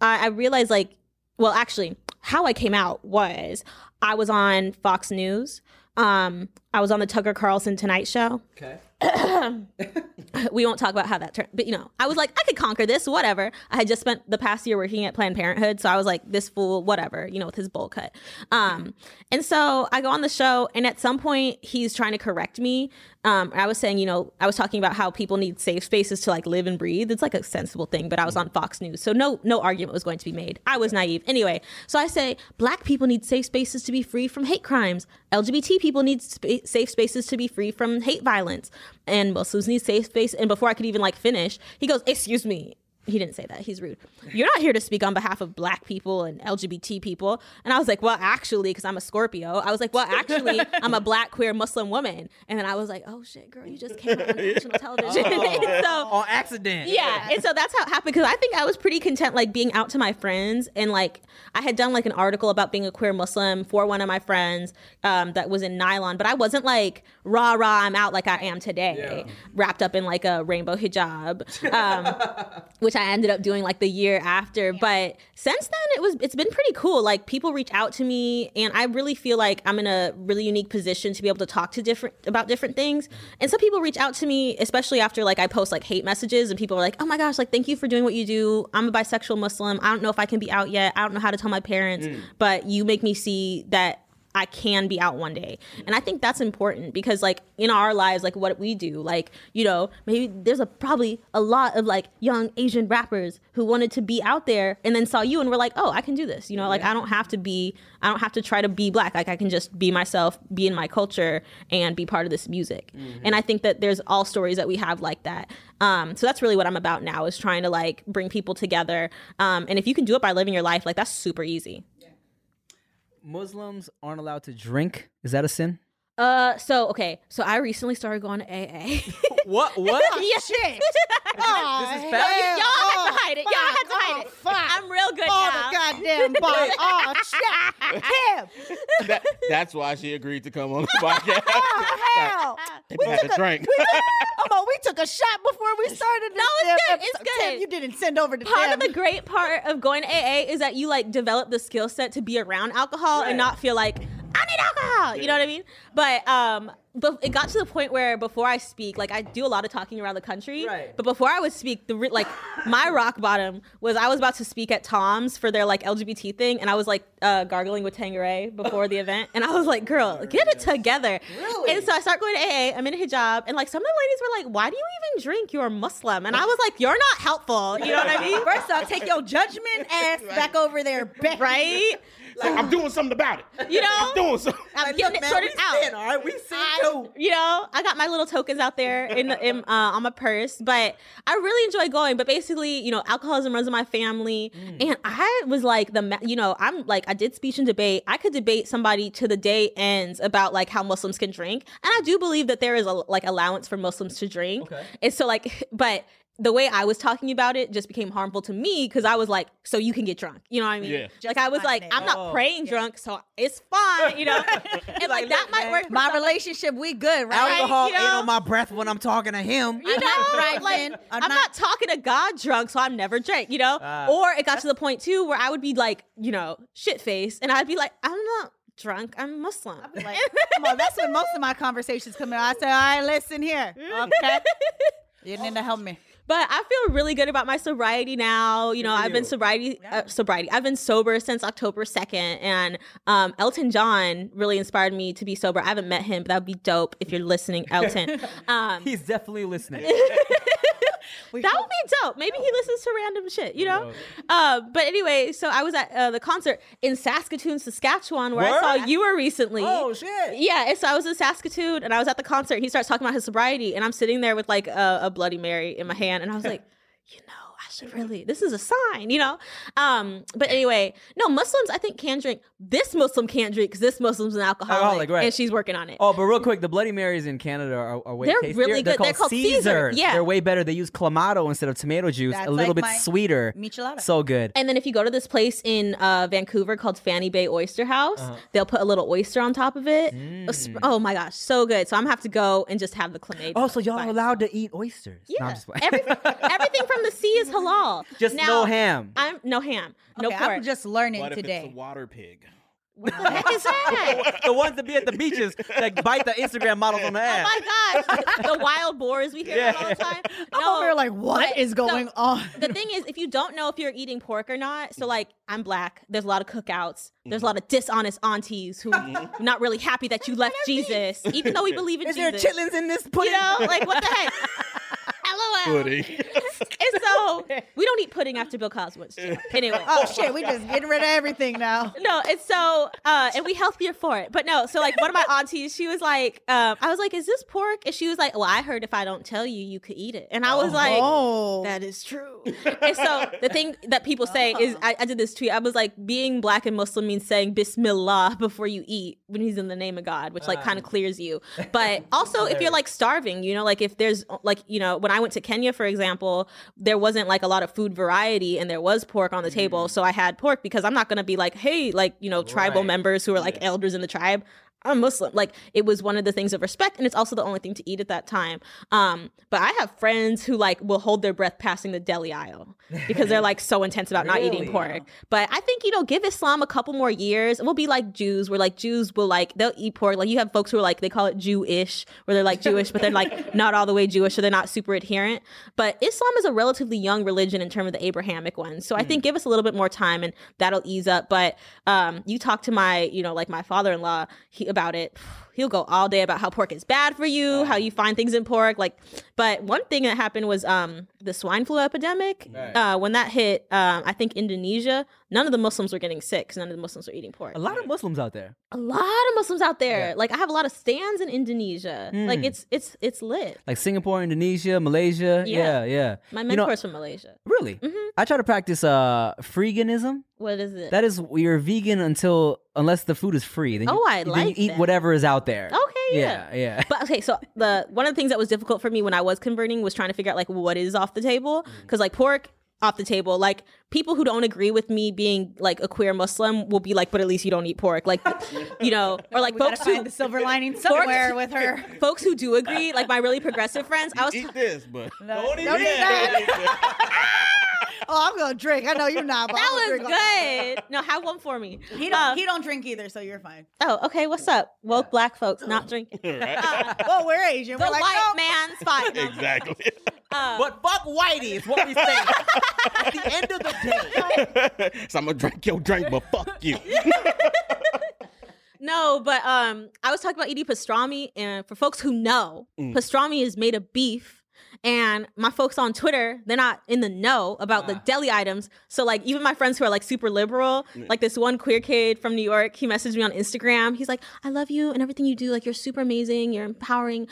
I, I realized like, well, actually, how I came out was I was on Fox News. Um, I was on the Tucker Carlson Tonight Show Okay. (coughs) we won't talk about how that turned, but you know, I was like, I could conquer this, whatever. I had just spent the past year working at Planned Parenthood, so I was like, this fool, whatever, you know, with his bowl cut. Um, and so I go on the show, and at some point, he's trying to correct me. Um, I was saying, you know, I was talking about how people need safe spaces to like live and breathe. It's like a sensible thing, but I was on Fox News, so no, no argument was going to be made. I was naive anyway. So I say, black people need safe spaces to be free from hate crimes. LGBT people need spa- safe spaces to be free from hate violence, and need safe space. And before I could even like finish, he goes, "Excuse me." He didn't say that. He's rude. You're not here to speak on behalf of black people and LGBT people. And I was like, well, actually, because I'm a Scorpio, I was like, well, actually, I'm a black queer Muslim woman. And then I was like, oh shit, girl, you just came on (laughs) national television. (laughs) And so On accident. yeah and so that's how it happened because i think i was pretty content like being out to my friends and like i had done like an article about being a queer muslim for one of my friends um, that was in nylon but i wasn't like rah rah i'm out like i am today wrapped up in like a rainbow hijab um, which i ended up doing like the year after but since then it was it's been pretty cool. Like people reach out to me and i really feel like i'm in a really unique position to be able to talk to different about different things. And some people reach out to me especially after like i post like hate messages and people are like oh my gosh like thank you for doing what you do. I'm a bisexual muslim. I don't know if i can be out yet. I don't know how to tell my parents mm. but you make me see that I can be out one day. And I think that's important because like in our lives, like what we do, like, you know, maybe there's a probably a lot of like young Asian rappers who wanted to be out there and then saw you and were like, oh, I can do this. You know, like I don't have to be, I don't have to try to be black. Like I can just be myself, be in my culture and be part of this music. And I think that there's all stories that we have like that. Um, so that's really what I'm about now is trying to like bring people together. Um, and if you can do it by living your life, like that's super easy. Muslims aren't allowed to drink. Is that a sin? Uh, so okay, so I recently started going to AA. (laughs) What? (laughs) What? yeah. Shit. Y'all, (laughs) This is bad. y'all bad? had to hide it. Y'all had to hide it. Fuck. I'm real good Oh, now. the goddamn body. Oh, shit. Damn. That, that's why she agreed to come on the podcast. Oh, hell. we had a drink. Come on, we took a shot before we started. No, it's damn good, it's episode. Tim, good. you didn't send over the part damn. of the great part of going to AA is that you like develop the skill set to be around alcohol and not feel like I need alcohol. You know what I mean? But um, but it got to the point where before I speak, like I do a lot of talking around the country. Right. But before I would speak, the like my rock bottom was I was about to speak at Tom's for their like LGBT thing, and I was like uh, gargling with Tanqueray before the event, and I was like, "Girl, get it together." Really? And so I start going to AA. I'm in a hijab, and like some of the ladies were like, "Why do you even drink? You're a Muslim," and I was like, "You're not helpful." You know what I mean? (laughs) First off, take your judgment ass (laughs) back over there, right? Like, I'm doing something about it. You know, I'm doing something. I'm getting it sorted out. all right, we see I- you know, I got my little tokens out there in, in uh, on my purse, but I really enjoy going. But basically, you know, alcoholism runs in my family, and I was like the, you know, I'm like I did speech and debate. I could debate somebody to the day ends about like how Muslims can drink, and I do believe that there is a like allowance for Muslims to drink. Okay. And so like, (laughs) but. The way I was talking about it just became harmful to me because I was like, so you can get drunk. You know what I mean? Yeah. Like I was like, I'm not Oh. praying drunk, so it's fine, you know? (laughs) and like, that look, might man, work for My some- relationship, we good, right? Alcohol you know? ain't on my breath when I'm talking to him. you know, Right, like Lynn. I'm, I'm not, not- talking to God drunk, so I'm never drank, you know. Ah. or it got to the point too where I would be like, you know, shit face, and I'd be like, I'm not drunk, I'm Muslim. Like, come on, that's when most of my conversations come in. I say, all right, listen here. (laughs) Okay. You need to help me. But I feel really good about my sobriety now. You know, I've been sobriety uh, sobriety. I've been sober since October second, and um, Elton John really inspired me to be sober. I haven't met him, but that would be dope if you're listening, (laughs) Elton. (laughs) Um, He's definitely listening. (laughs) that would be dope. Maybe he listens to random shit, you know. Uh, but anyway, so I was at uh, the concert in Saskatoon, Saskatchewan, where I saw you were recently. oh shit! Yeah, and so I was in Saskatoon, and I was at the concert. He starts talking about his sobriety, and I'm sitting there with like a, a Bloody Mary in my hand, and I was like, (laughs) you know, should really. This is a sign, you know. Um, but anyway, no Muslims I think can drink. This Muslim can't drink because this Muslim's an alcoholic, Alcoholic, right. and she's working on it. Oh, but real quick, the Bloody Marys in Canada are, are way They're tastier. really They're good. They're called called Caesar. Yeah. they're way better. They use clamato instead of tomato juice. That's a little like bit sweeter. michelada. So good. And then if you go to this place in uh, Vancouver called Fanny Bay Oyster House, Uh-huh. they'll put a little oyster on top of it. A sp- Oh my gosh, so good! So I'm gonna have to go and just have the clamato. Mm. Oh, so y'all are allowed to eat oysters? No, Yeah, I'm just. (laughs) Everything, everything from the sea is halal. (laughs) Just Now, no ham. I'm no ham, no Okay, pork. I'm just learning What if it's today. a water pig? what the heck is (laughs) that? the ones that be at the beaches that bite the Instagram models on the ass. Oh ass. my gosh, (laughs) the wild boars we hear about all the time. (laughs) I'm No. over here like, what is going So, on? the thing is, if you don't know if you're eating pork or not, so like I'm black, there's a lot of cookouts, there's a mm-hmm. lot of dishonest aunties who are not really happy that you left Jesus, even though we believe in Jesus. Is there Jesus. chitlins in this you know, like what the heck? LOL. Pudding. (laughs) And so we don't eat pudding after Bill Cosby's show. Anyway. (laughs) Oh shit, we just getting rid of everything now. (laughs) No, it's so, uh, and we healthier for it. But no, so like one of my aunties, she was like, um, I was like, is this pork? And she was like, well, I heard if I don't tell you, you could eat it. And I was like, Oh, that is true. and so the thing that people say is, I, I did this tweet. I was like, being black and Muslim means saying Bismillah before you eat when he's in the name of God, which like kind of clears you. But also, if you're like starving, you know, like if there's like, you know, when I went to Kenya, for example, there wasn't like a lot of food variety and there was pork on the table. Mm. So I had pork because I'm not going to be like, hey, like, you know, tribal Right. members who are like elders in the tribe. I'm Muslim. Like it was one of the things of respect, and it's also the only thing to eat at that time. Um, but I have friends who like will hold their breath passing the deli aisle because they're like so intense about not (laughs) eating Really? pork. But I think you know, give Islam a couple more years, and we'll be like Jews, where like Jews will like they'll eat pork. Like you have folks who are like they call it Jewish, where they're like Jewish, but they're like (laughs) not all the way Jewish, so they're not super adherent. But Islam is a relatively young religion in terms of the Abrahamic one, so I think give us a little bit more time, and that'll ease up. But um, you talk to my, you know, like my father-in-law he, about it. He'll go all day about how pork is bad for you, how uh. you find things in pork. Like, but one thing that happened was um the swine flu epidemic. Uh, when that hit, um, I think Indonesia, none of the Muslims were getting sick 'cause none of the Muslims were eating pork. A lot of Muslims out there. A lot of Muslims out there. Like I have a lot of stands in Indonesia. Hmm. Like it's it's it's lit. Like Singapore, Indonesia, Malaysia. Yeah, Yeah. yeah. My You mentor's know, from Malaysia. really? Mm-hmm. I try to practice uh freeganism. What is it? That is you're vegan until unless the food is free. Then you, Oh, I then like you eat that. whatever is out there. Okay, yeah. Yeah, yeah. But okay, so the one of the things that was difficult for me when I was converting was trying to figure out like what is off the table Mm. because like pork off the table like people who don't agree with me being like a queer muslim will be like but at least you don't eat pork like (laughs) you know or like We gotta folks who find the silver lining (laughs) somewhere with her. (laughs) folks who do agree like my really progressive friends i was Eat this, but Don't eat that. Oh, I'm gonna drink. I know you're not, but that I'm was drink. good no have one for me He don't. Uh, he don't drink either, so you're fine. oh okay what's up woke black folks not drinking well, we're Asian. the we're like, white oh, man's fine No, exactly. But fuck whitey is what we say. At the end of the day. (laughs) so I'm gonna drink your drink, but fuck you. (laughs) No, but um, I was talking about eating pastrami, and for folks who know, pastrami is made of beef. And my folks on Twitter, they're not in the know about the deli items. So like even my friends who are like super liberal, like this one queer kid from New York, he messaged me on Instagram. He's like, "I love you and everything you do. Like you're super amazing. You're empowering."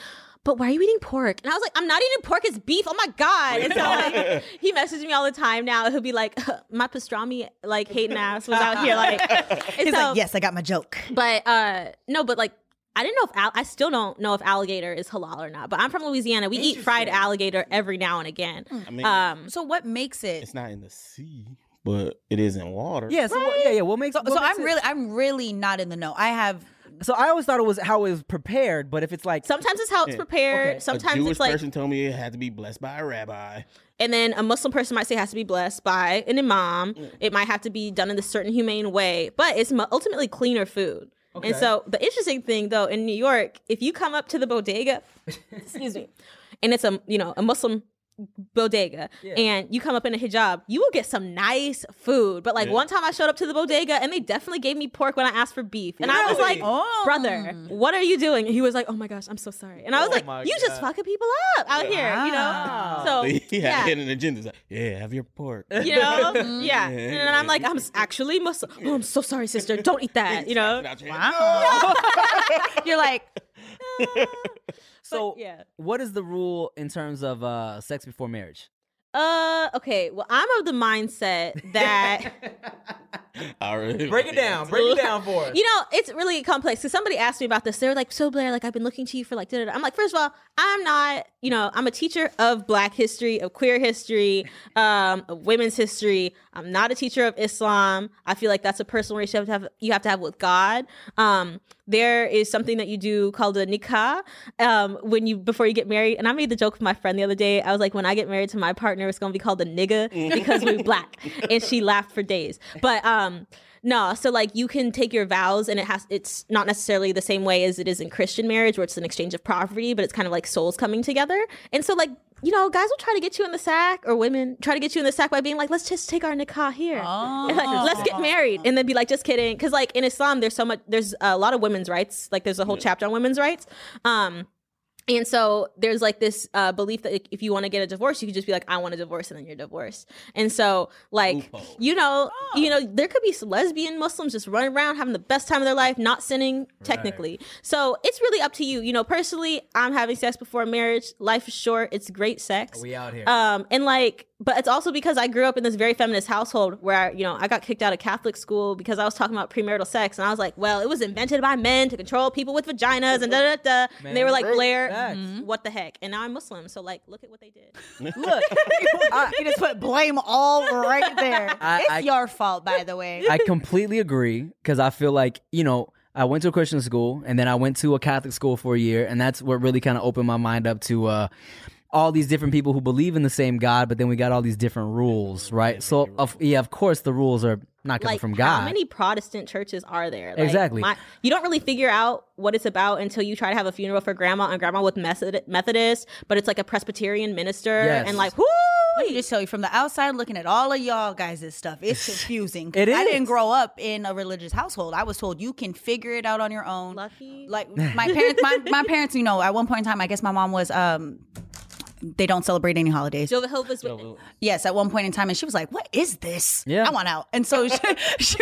But why are you eating pork? And I was like, I'm not eating pork. It's beef. Oh my god! And so like, (laughs) he messages me all the time now. He'll be like, my pastrami like hating ass was out here like. (laughs) He's so- like, yes, I got my joke. but uh no, but like I didn't know if al- I still don't know if alligator is halal or not. But I'm from Louisiana. We eat fried alligator every now and again. I mean, Um, So what makes it? it's not in the sea, but it is in water. Yeah, so what, yeah, yeah. What makes So, what so makes I'm it- really, I'm really not in the know. I have. So I always thought it was how it was prepared, but if it's like sometimes it's how it's prepared. Okay. A A Sometimes Jewish it's like, a person told me it had to be blessed by a rabbi. and then a Muslim person might say it has to be blessed by an imam. It might have to be done in a certain humane way, but it's ultimately cleaner food. And so the interesting thing, though, in New York, if you come up to the bodega, (laughs) excuse me, and it's a you know a Muslim bodega and you come up in a hijab you will get some nice food. But like Yeah. one time i showed up to the bodega and they definitely gave me pork when i asked for beef. And i was like Oh. brother what are you doing? And he was like oh my gosh i'm so sorry. And i was Oh like you just fucking people up out here you Wow. know so (laughs) he had yeah hidden agendas. Like, yeah, have your pork. (laughs) you know? (laughs) Yeah. And i'm like i'm actually muslim. Oh i'm so sorry sister. Don't eat that you know? Not your- Wow. You're like, ah. So yeah. what is the rule in terms of uh sex before marriage? uh okay well i'm of the mindset that (laughs) All right. Break it down. Break it down for us. (laughs) You know, it's really complex. So somebody asked me about this. They were like, "So Blair, like I've been looking to you for like." Da-da-da. I'm like, first of all, I'm not. You know, I'm a teacher of Black history, of queer history, (laughs) um, of women's history. I'm not a teacher of Islam. I feel like that's a personal relationship you have to have, you have, to have with God. Um, there is something that you do called a nikah um, when you before you get married. And I made the joke with my friend the other day. I was like, when I get married to my partner, it's gonna be called a nigga because we're (laughs) black. And she laughed for days. But um, no, so like you can take your vows and it has it's not necessarily the same way as it is in Christian marriage where it's an exchange of property, but it's kind of like souls coming together. And so like you know, guys will try to get you in the sack, or women try to get you in the sack by being like, "Let's just take our nikah here, And, like, let's get married," and then be like, "Just kidding," because like in Islam, there's so much, there's a lot of women's rights. Like there's a whole chapter on women's rights. Um, and so there's like this uh, belief that if you want to get a divorce, you could just be like, I want a divorce, and then you're divorced. And so, like, Loophole. you know, you know, there could be some lesbian Muslims just running around having the best time of their life, not sinning technically. So it's really up to you. You know, personally, I'm having sex before marriage. Life is short. It's great sex. We out here. Um, and like, but it's also because I grew up in this very feminist household where, you know, I got kicked out of Catholic school because I was talking about premarital sex. And I was like, well, it was invented by men to control people with vaginas and da da da. And they were like, Blair, Facts. mm, what the heck? And now I'm Muslim. So, like, look at what they did. (laughs) Look, I, you just put blame all right there. (laughs) I- it's I- your fault, by the way. I completely agree because I feel like you know I went to a Christian school, and then I went to a Catholic school for a year, and that's what really kind of opened my mind up to uh, all these different people who believe in the same God, but then we got all these different rules, right? So, of, yeah, of course, the rules are not coming like from God. how many Protestant churches are there? Like, Exactly. my- you don't really figure out what it's about until you try to have a funeral for grandma and grandma with Methodist, but it's like a Presbyterian minister Yes. and like whoo. Let me just tell you from the outside looking at all of y'all guys' stuff, it's (laughs) confusing. It I didn't grow up in a religious household. I was told you can figure it out on your own. Lucky. Like my parents, my, my (laughs) parents, you know, at one point in time, I guess my mom was um they don't celebrate any holidays. Jehovah's Witness. Yes, at one point in time, and she was like, "What is this? Yeah. I want out." And so she, (laughs) she,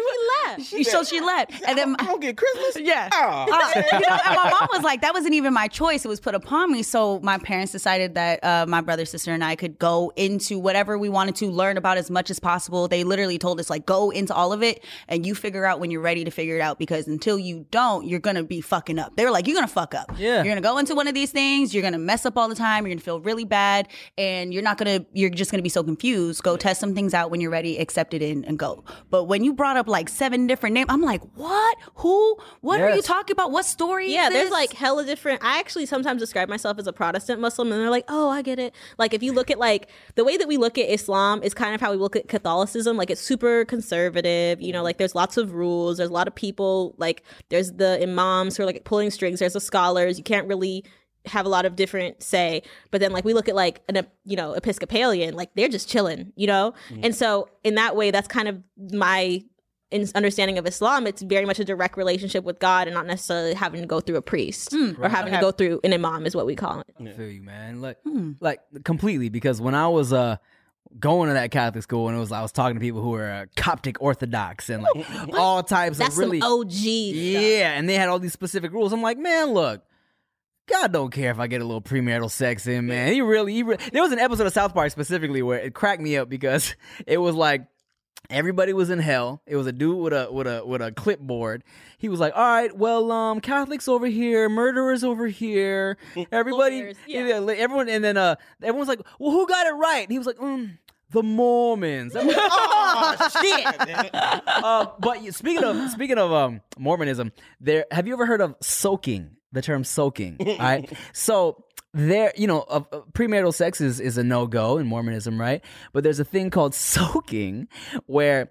left. She, so she left, and then I don't get Christmas. (laughs) yeah. Oh, Uh, you know, and my mom was like, that wasn't even my choice. It was put upon me. So my parents decided that uh, my brother, sister, and I could go into whatever we wanted to learn about as much as possible. They literally told us, like, go into all of it and you figure out when you're ready to figure it out because until you don't, you're going to be fucking up. They were like, you're going to fuck up. Yeah. You're going to go into one of these things. You're going to mess up all the time. You're going to feel really bad. And you're not to, you're just to be so confused. Go test some things out when you're ready, accept it in and go. But when you brought up like seven different names, I'm like, what? Who? What are you talking about? What story? is Yeah, there's like hella different. I actually sometimes describe myself as a Protestant Muslim, and they're like, "Oh, I get it." Like if you look at like the way that we look at Islam is kind of how we look at Catholicism. Like it's super conservative. You know, like there's lots of rules. There's a lot of people. Like there's the imams who are like pulling strings. There's the scholars. You can't really have a lot of different say but then like we look at like an you know episcopalian like they're just chilling you know and so in that way that's kind of my in understanding of Islam, it's very much a direct relationship with God and not necessarily having to go through a priest or having to go through an imam is what we call it. I feel you, man. Like, Hmm. like completely. Because when I was uh going to that Catholic school, and it was I was talking to people who were uh, Coptic Orthodox and like all types That's of really, some OG. stuff. yeah, and they had all these specific rules. I'm like, man, look. God don't care if I get a little premarital sex in, man. He really, he re- there was an episode of South Park specifically where it cracked me up because (laughs) it was like everybody was in hell. It was a dude with a with a with a clipboard. He was like, "All right, well, um, Catholics over here, murderers over here, (laughs) everybody, Lawyers, yeah. everyone." And then uh, everyone's like, "Well, who got it right?" And he was like, mm, "The Mormons." I'm like, (laughs) oh shit! uh, but speaking of speaking of um Mormonism, there have you ever heard of soaking? The term soaking. all right, (laughs) so there, you know, uh, uh, premarital sex is is a no go in Mormonism, right? But there's a thing called (laughs) soaking where.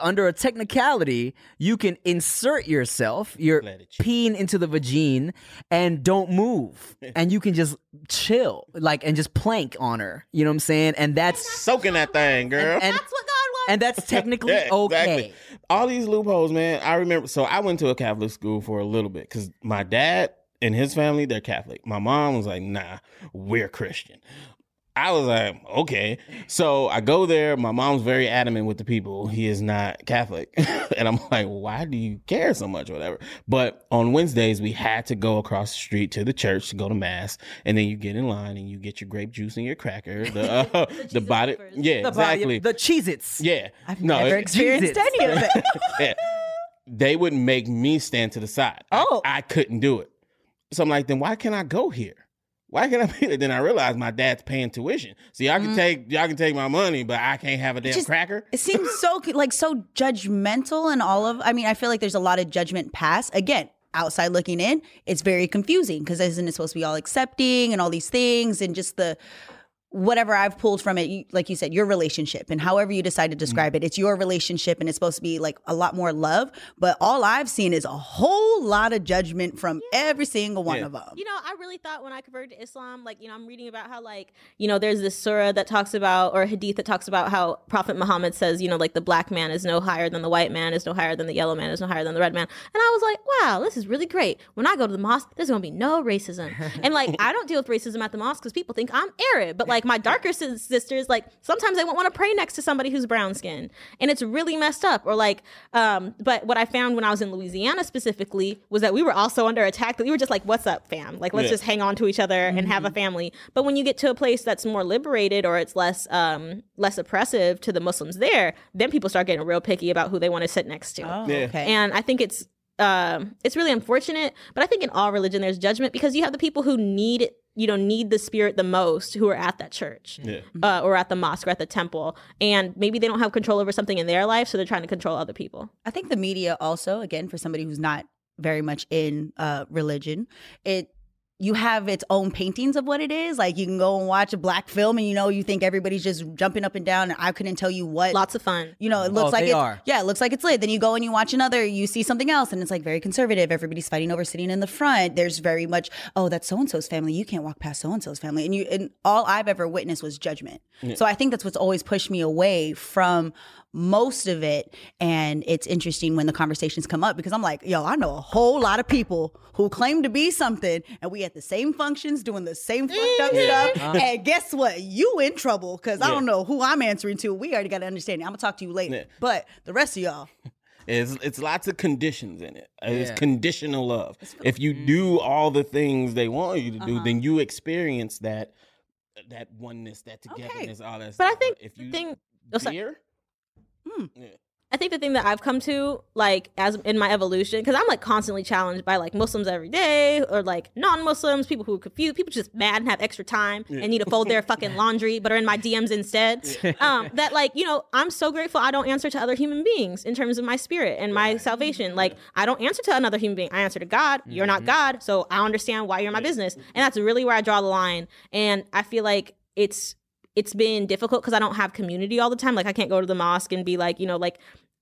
Under a technicality, you can insert yourself, your Let it peen into the vagine, and don't move, (laughs) and you can just chill, like, and just plank on her. You know what I'm saying? And that's soaking that thing, girl. and That's what God wants. and that's technically (laughs) Yeah, okay. exactly. All these loopholes, man. I remember. So I went to a Catholic school for a little bit because my dad and his family they're Catholic. My mom was like, "Nah, we're Christian." I was like, "Okay." So I go there. My mom's very adamant with the people. He is not Catholic, (laughs) and I'm like, "Why do you care so much?" Whatever. But on Wednesdays we had to go across the street to the church to go to mass, and then you get in line and you get your grape juice and your cracker. The (laughs) uh, the body, Cheez-Its yeah, The exactly. The Cheez-Its. yeah, I've no, never it- experienced Jesus. any of it. (laughs) yeah. they would make me stand to the side. I- Oh. I, couldn't do it. So I'm like, then why can't I go here? Why can't I be there? Then I realized my dad's paying tuition. So y'all can mm-hmm. take y'all can take my money, but I can't have a damn Just- cracker. It seems so (laughs) like so judgmental and all of. I mean, I feel like there's a lot of judgment passed. Again, outside looking in, it's very confusing because isn't it supposed to be all accepting and all these things and just the whatever I've pulled from it, you, like you said, your relationship and however you decide to mm. describe it, it's your relationship and it's supposed to be like a lot more love. But all I've seen is a whole lot of judgment from every single one Yeah. of them. You know, I really thought when I converted to Islam, like, you know, I'm reading about how, like, you know, there's this surah that talks about, or a hadith that talks about how Prophet Muhammad says, you know, like, the black man is no higher than the white man, is no higher than the yellow man, is no higher than the red man. And I was like, wow, this is really great. When I go to the mosque, there's going to be no racism. and, like, I don't deal with racism at the mosque because people think I'm Arab. But, like, my darker sis- sisters, like, sometimes they won't want to pray next to somebody who's brown skinned. And it's really messed up. Or, like, um, but what I found when I was in Louisiana specifically was that we were also under attack. That we were just like, what's up, fam? Like, let's Yeah. just hang on to each other and have a family. But when you get to a place that's more liberated or it's less um, less oppressive to the Muslims there, then people start getting real picky about who they want to sit next to. Oh, Yeah. okay. And I think it's um, it's really unfortunate, but I think in all religion there's judgment because you have the people who need you know need the spirit the most who are at that church Yeah. uh, or at the mosque or at the temple, and maybe they don't have control over something in their life, so they're trying to control other people. I think the media also, again, for somebody who's not very much in uh, religion. It you have its own paintings of what it is. Like you can go and watch a black film, and you know you think everybody's just jumping up and down, and I couldn't tell you what. Lots of fun. You know, it looks Oh, like they it, are. yeah, it looks like it's lit. Then you go and you watch another, you see something else, and it's like very conservative. Everybody's fighting over sitting in the front. There's very much, oh, that's so and so's family. You can't walk past so and so's family, and you and all I've ever witnessed was judgment. So I think that's what's always pushed me away from most of it. And it's interesting when the conversations come up because I'm like, yo, I know a whole lot of people who claim to be something, and we at the same functions doing the same fucked up stuff. And guess what? You in trouble because I don't know who I'm answering to. We already got to understand. it. I'm gonna talk to you later. Yeah. But the rest of y'all, (laughs) It's it's lots of conditions in it. Uh, It's Yeah. conditional love. If you do all the things they want you to do, Uh-huh. then you experience that that oneness, that togetherness, all that. But I think if the you thing- oh, fear, Hmm. yeah. I think the thing that I've come to, like, as in my evolution, because I'm like constantly challenged by like Muslims every day, or like non-Muslims, people who are confused, people just mad and have extra time and need to fold their (laughs) fucking laundry, but are in my DMs instead. Um, that like, you know, I'm so grateful I don't answer to other human beings in terms of my spirit and my salvation. Like, I don't answer to another human being. I answer to God. You're not God, so I understand why you're in my business, and that's really where I draw the line. And I feel like it's it's been difficult because I don't have community all the time. Like I can't go to the mosque and be like, you know, like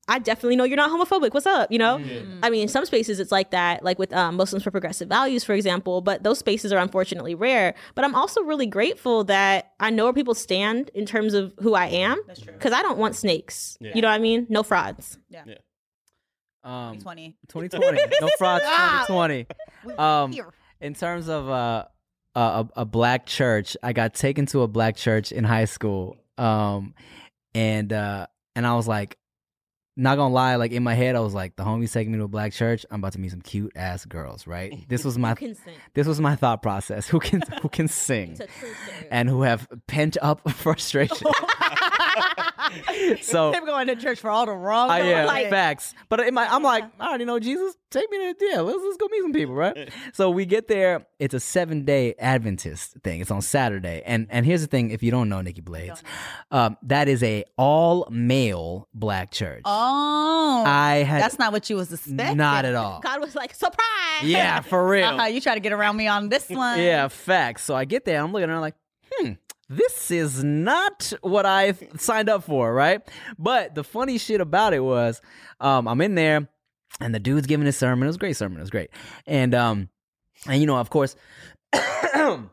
I definitely know you're not homophobic. What's up? You know? I mean, in some spaces it's like that, like with um, Muslims for Progressive Values, for example, but those spaces are unfortunately rare. But I'm also really grateful that I know where people stand in terms of who I am. That's true. Because I don't want snakes. Yeah. You know what I mean? No frauds. Yeah. Um, 20. 2020. no frauds. (laughs) Ah. 2020. Um, in terms of uh, a, a black church, I got taken to a black church in high school, um, and uh, and I was like, not gonna lie, like in my head, I was like, the homie's taking me to a black church. I'm about to meet some cute ass girls, right? (laughs) This was my You can sing. this was my thought process. (laughs) Who can who can (laughs) sing It's a true and who have pent up frustration. (laughs) so Him going to church for all the wrong. I yeah, like, facts. But in my, I'm like, I already know Jesus. Take me to yeah. Let's let's go meet some people, right? (laughs) so we get there. It's a seven day Adventist thing. It's on Saturday, and and here's the thing: if you don't know Nikki Blades, um, that is a all male black church. Oh, I had that's not what you was expecting. not at all. God was like, surprise. Yeah, for real. Uh-huh, you try to get around me on this (laughs) one. Yeah, facts. So I get there, I'm looking at her like, hmm, this is not what I signed up for, right? But the funny shit about it was, um, I'm in there, and the dude's giving his sermon. It was a great sermon. It was great, and um, and you know, of course. (coughs)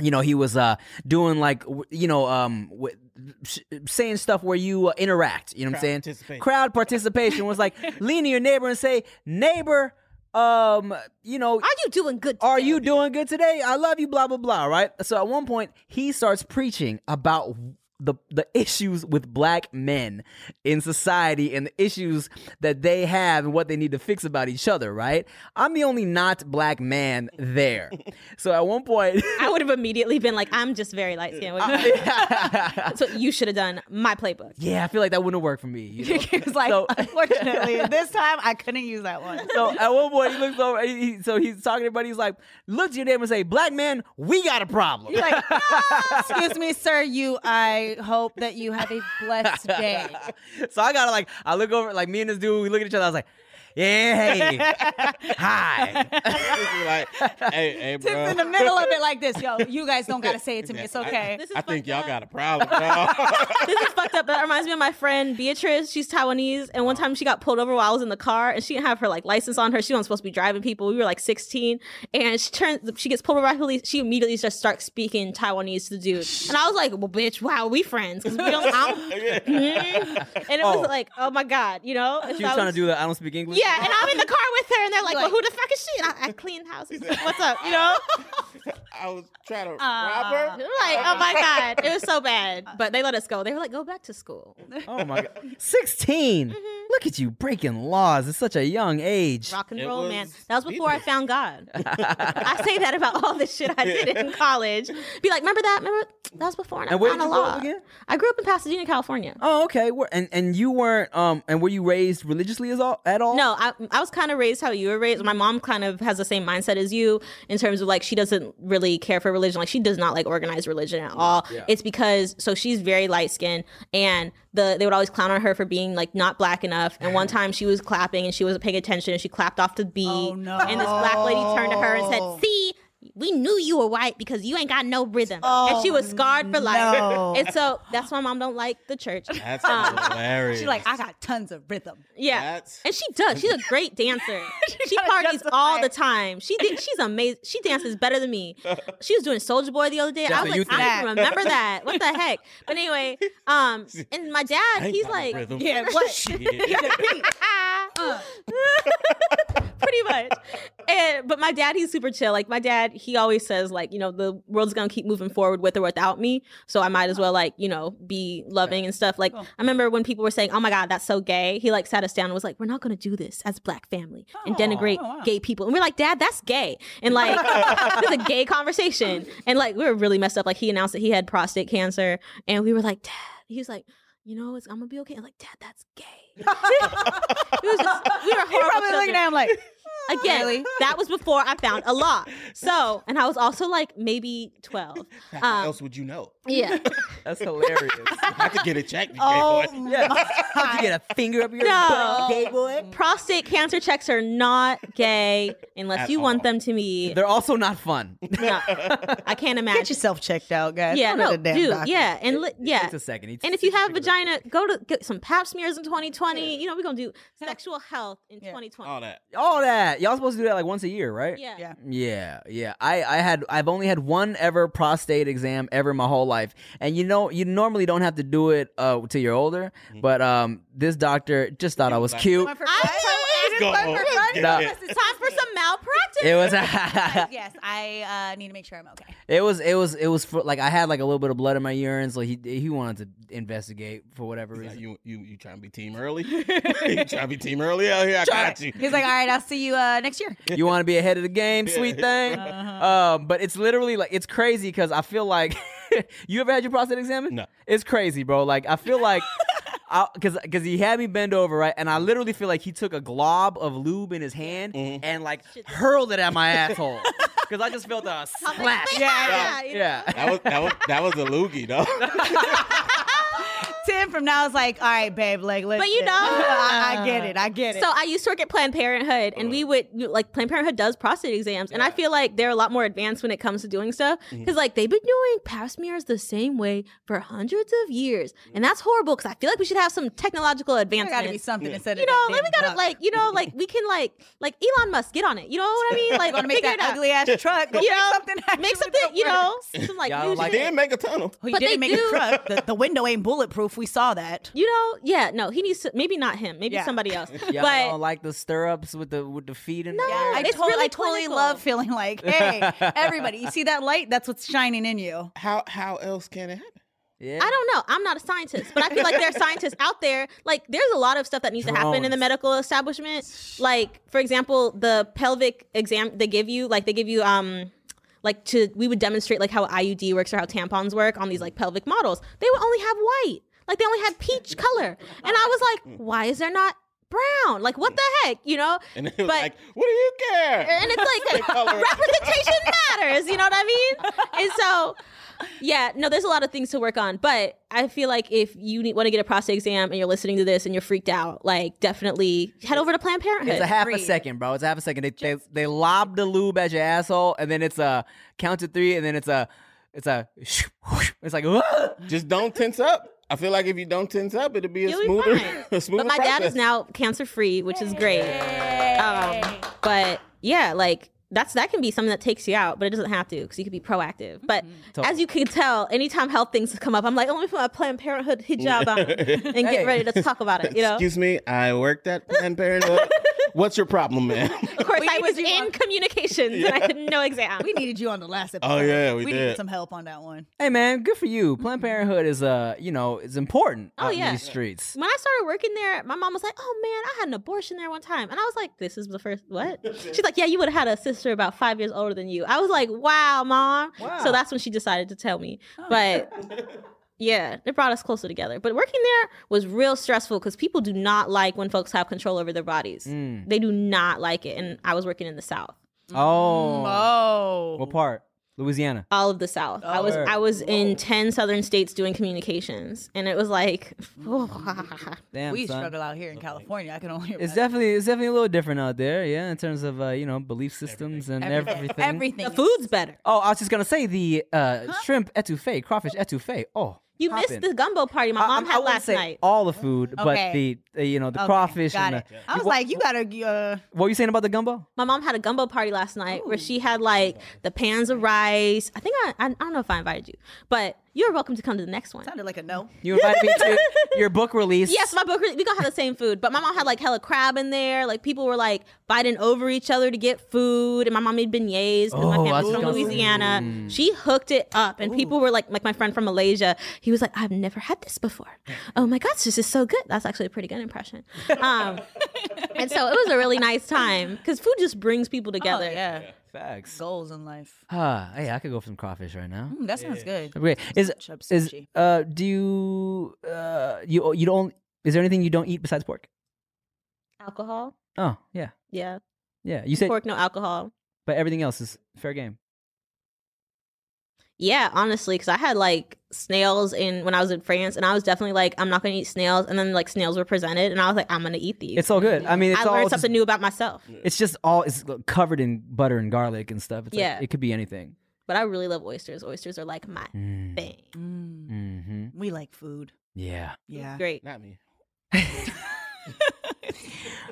You know, he was uh doing like you know um w- sh- saying stuff where you uh, interact. You know what I'm saying? Crowd participation was like (laughs) lean to your neighbor and say, neighbor, um, you know, Are you doing good? are you doing good today? I love you, blah, blah, blah, right? So at one point, he starts preaching about the, the issues with black men in society and the issues that they have and what they need to fix about each other, right? I'm the only not black man there. (laughs) so at one point, (laughs) I would have immediately been like, I'm just very light skinned. (laughs) Oh, so you should have done my playbook. yeah, I feel like that wouldn't have worked for me. You know? he was like, So- unfortunately, this time I couldn't use that one. So at one point he looks over. He, he- so he's talking to everybody. He's like, "Look to your name and say, black man, we got a problem." He's like, ah, excuse me, sir. You, I hope that you have a blessed day. (laughs) so I gotta like, I look over, like me and this dude, we look at each other. I was like, "Yeah, hey, hi." Like, (laughs) hey, hey, Tip's bro. in the middle of it like this. Yo, you guys don't gotta say it to me. It's (laughs) okay. This is I think fucked y'all up. got a problem, y'all. (laughs) this is fucked up. That reminds me of my friend Beatrice. She's Taiwanese, and one time she got pulled over while I was in the car, and she didn't have her like license on her. She wasn't supposed to be driving people. We were like 16, and she turns, she gets pulled over by police. She immediately just starts speaking Taiwanese to the dude, and I was like, "Well, bitch, wow, we friends because we don't." I'm, Mhm. And it Oh. was like, "Oh my god," you know. And She so was I trying to do that. I don't speak English. Yeah, and I'm in the car with her, and they're like, Like- "Well, who the fuck is she?" And I, I clean houses. (laughs) What's up, you know? (laughs) I was trying to rob Uh, her. Like, oh my god, it was so bad. (laughs) But they let us go. They were like, "Go back to school." (laughs) Oh my god, 16 Look at you breaking laws at such a young age. Rock and It roll, man. That was before I found God. (laughs) I say that about all the shit I did in college. Be like, remember that? Remember that was before I And where found did a you grow law. up again? I grew up in Pasadena, California. Oh, okay. And and you weren't um and were you raised religiously as all at all? No, I, I was kind of raised how you were raised. My mom kind of has the same mindset as you in terms of like she doesn't really care for religion. Like she does not like organized religion at all. Yeah. It's because so she's very light skinned and the they would always clown on her for being like not black enough. And one time she was clapping and she wasn't paying attention and she clapped off the beat. Oh, no. And this black lady turned to her and said, oh. "See." We knew you were white because you ain't got no rhythm, and she was scarred for life. no. And so that's why mom don't like the church. That's Um, hilarious. She's like, I got tons of rhythm. Yeah, That's- and she does. She's a great dancer. (laughs) she gotta parties justify all the time. She did, she's amazing. She dances better than me. She was doing Soulja Boy the other day. I was like, I don't even remember that. What the heck? But anyway, um, (laughs) and my dad, ain't he's got no like, rhythm. Yeah, what? (laughs) Shit. pretty much. And but my dad, he's super chill. Like my dad, he always says like, you know, the world's gonna keep moving forward with or without me. So I might as well like, you know, be loving and stuff. Like I remember when people were saying, "Oh my God, that's so gay." He like sat us down and was like, "We're not gonna do this as a black family and oh, denigrate oh, wow. gay people." And we're like, "Dad, that's gay." And like, (laughs) this is a gay conversation. And like, we were really messed up. Like he announced that he had prostate cancer, and we were like, "Dad," he was like. You know, it's, I'm gonna be okay. I'm like, Dad, that's gay. (laughs) Was just, we were (laughs) He probably looking at him like, Again, Really? (laughs) that was before I found a law. So, and I was also like maybe 12. (laughs) How Um, else would you know? Yeah. (laughs) That's hilarious. Have to get it checked. oh, gay boy. yeah. How'd you get a finger up your No. butt, gay boy? Prostate cancer checks are not gay unless At you want them to be. They're also not fun. No, I can't imagine. get yourself checked out, guys. yeah, Go to no, the damn dude, doctor. yeah, and li- yeah. Takes a second. He And if you have second. vagina, go to get some pap smears in 2020. You know, we're gonna do sexual health in Yeah. 2020. All that. all that, y'all supposed to do that like once a year, right? Yeah. Yeah. Yeah, yeah. I, I had I've only had one ever prostate exam ever in my whole life, and you know you normally don't have to do it uh till you're older, but um this doctor just thought I was cute. I fun? know. Go. Went for fun? No. It's time for some malpractice. It was (laughs) yes, I uh, need to make sure I'm okay. it was it was it was for like I had like a little bit of blood in my urine, so he he wanted to investigate for whatever Like, reason. you you you trying to be team early? (laughs) you trying to be team early out here? I got you. He's like, all right, I'll see you uh, next year. You want to be ahead of the game, sweet thing. (laughs) Um, but it's literally like it's crazy because I feel like you ever had your prostate examined? No. It's crazy, bro. Like I feel like. Because because he had me bend over right, and I literally feel like he took a glob of lube in his hand mm-hmm. and like hurled it at my asshole. Because I just felt a splash. Yeah, you know? Yeah. That was that was that was a loogie though. (laughs) Tim from now is like, all right, babe, like, listen. you know- (laughs) I, I get it, I get it. So I used to work at Planned Parenthood, and we would like Planned Parenthood does prostate exams, and I feel like they're a lot more advanced when it comes to doing stuff mm-hmm. because like they've been doing pap smears the same way for hundreds of years, and that's horrible because I feel like we should have some technological there advancements. got to be something instead of you know, that like we gotta duck. like you know like we can like like Elon Musk get on it. You know what I mean? (laughs) Like Gonna make figure that ugly ass truck. Go You make know, something. Make something, you know, some like Y'all don't news like They didn't make a tunnel. Oh, he But didn't they make do- a truck. The, the window ain't bulletproof. We saw that. You know, yeah, no, he needs to maybe not him, maybe Yeah. somebody else. (laughs) Y'all but don't like the stirrups with the with the feet and No. I, it's tot- really I totally clinical. love feeling like, hey, (laughs) everybody, you see that light? That's what's shining in you. How how else can it happen? yeah. I don't know. I'm not a scientist, but I feel like there are (laughs) scientists out there. Like, there's a lot of stuff that needs to happen in the Drones. medical establishment. Like, for example, the pelvic exam they give you, like, they give you, um, like to we would demonstrate like how IUD works or how tampons work on these like pelvic models. They would only have white, like they only had peach color, and I was like, why is there not brown? Like, what the heck, you know? And it was But- like, what do you care? and it's like (laughs) (laughs) representation matters you know what i mean and so yeah no there's a lot of things to work on but i feel like if you need, want to get a prostate exam and you're listening to this and you're freaked out like definitely head over to planned parenthood It's a half a second, bro. It's a half a second. They, they they lob the lube at your asshole, and then it's a count to three, and then it's a it's a (laughs) it's like Just don't tense up. I feel like if you don't tense up, it'll be a You'll be smoother, fine. (laughs) a smoother but my dad is now cancer free which is great um, but yeah like that's that can be something that takes you out, but it doesn't have to because you can be proactive. But as you can tell, anytime health things come up, I'm like, oh, let me put my Planned Parenthood hijab on (laughs) and Hey. get ready to talk about it. You know, Excuse me, I worked at Planned Parenthood. (laughs) What's your problem, man? (laughs) of course, We I was in on- communications and I had no exam. We needed you on the last episode. Oh, yeah, we needed did. some help on that one. Hey man, good for you. Planned Parenthood is uh, you know, is important Oh, out in yeah. these streets. when I started working there, my mom was like, "Oh man, I had an abortion there one time," and I was like, "This is the first what?" She's like, "Yeah, you would have had a sister about five years older than you." I was like, "Wow, mom!" Wow. So that's when she decided to tell me. But (laughs) yeah, it brought us closer together. But working there was real stressful because people do not like when folks have control over their bodies. They do not like it, and I was working in the South. Oh, Oh. what part? Louisiana. all of the South. I was Word. I was in ten southern states doing communications, and it was like, (laughs) Damn, we son. struggle out here in California. I can only It's definitely it's definitely a little different out there, yeah, in terms of uh, you know belief systems and everything. everything. the food's better. Oh, I was just gonna say the uh, shrimp etouffee, crawfish etouffee. Oh, You poppin'. missed the gumbo party my I- mom I- I had wouldn't last say night. All the food, but Okay. the, the you know the Okay, crawfish Got and it. the. I was What- like, you gotta. Uh, What were you saying about the gumbo? My mom had a gumbo party last night where she had like the pans of rice. I think I, I I don't know if I invited you, but you're welcome to come to the next one. sounded like a no. You invited me to (laughs) your book release. Yes, my book. We gonna have the same food, but my mom had like hella crab in there. Like people were like fighting over each other to get food, and my mom made beignets because Oh, my family's from gonna say. Louisiana. She hooked it up, and people were like, like my friend from Malaysia. He was like, "I've never had this before. Oh my gosh, this is so good." That's actually a pretty good impression. Um, and so it was a really nice time because food just brings people (laughs) Oh, together. yeah. Facts. Goals in life. Ah, hey, I could go for some crawfish right now. Mm, that sounds good. Great. Is Chub is sushi. uh do you uh you you don't is there anything you don't eat besides pork? Alcohol, Oh yeah yeah. yeah. You said Pork, no alcohol. but everything else is fair game. Yeah, honestly, because I had like snails in when I was in France, and I was definitely like, I'm not gonna eat snails. And then like snails were presented, and I was like, I'm gonna eat these. It's all good. I mean, it's I all learned just- something new about myself. It's just all it's covered in butter and garlic and stuff. It's like, Yeah. it could be anything. But I really love oysters. Oysters are like my Mm. thing. Mm, Mm-hmm. we like food. Yeah. Yeah. Great. Not me. (laughs) (laughs)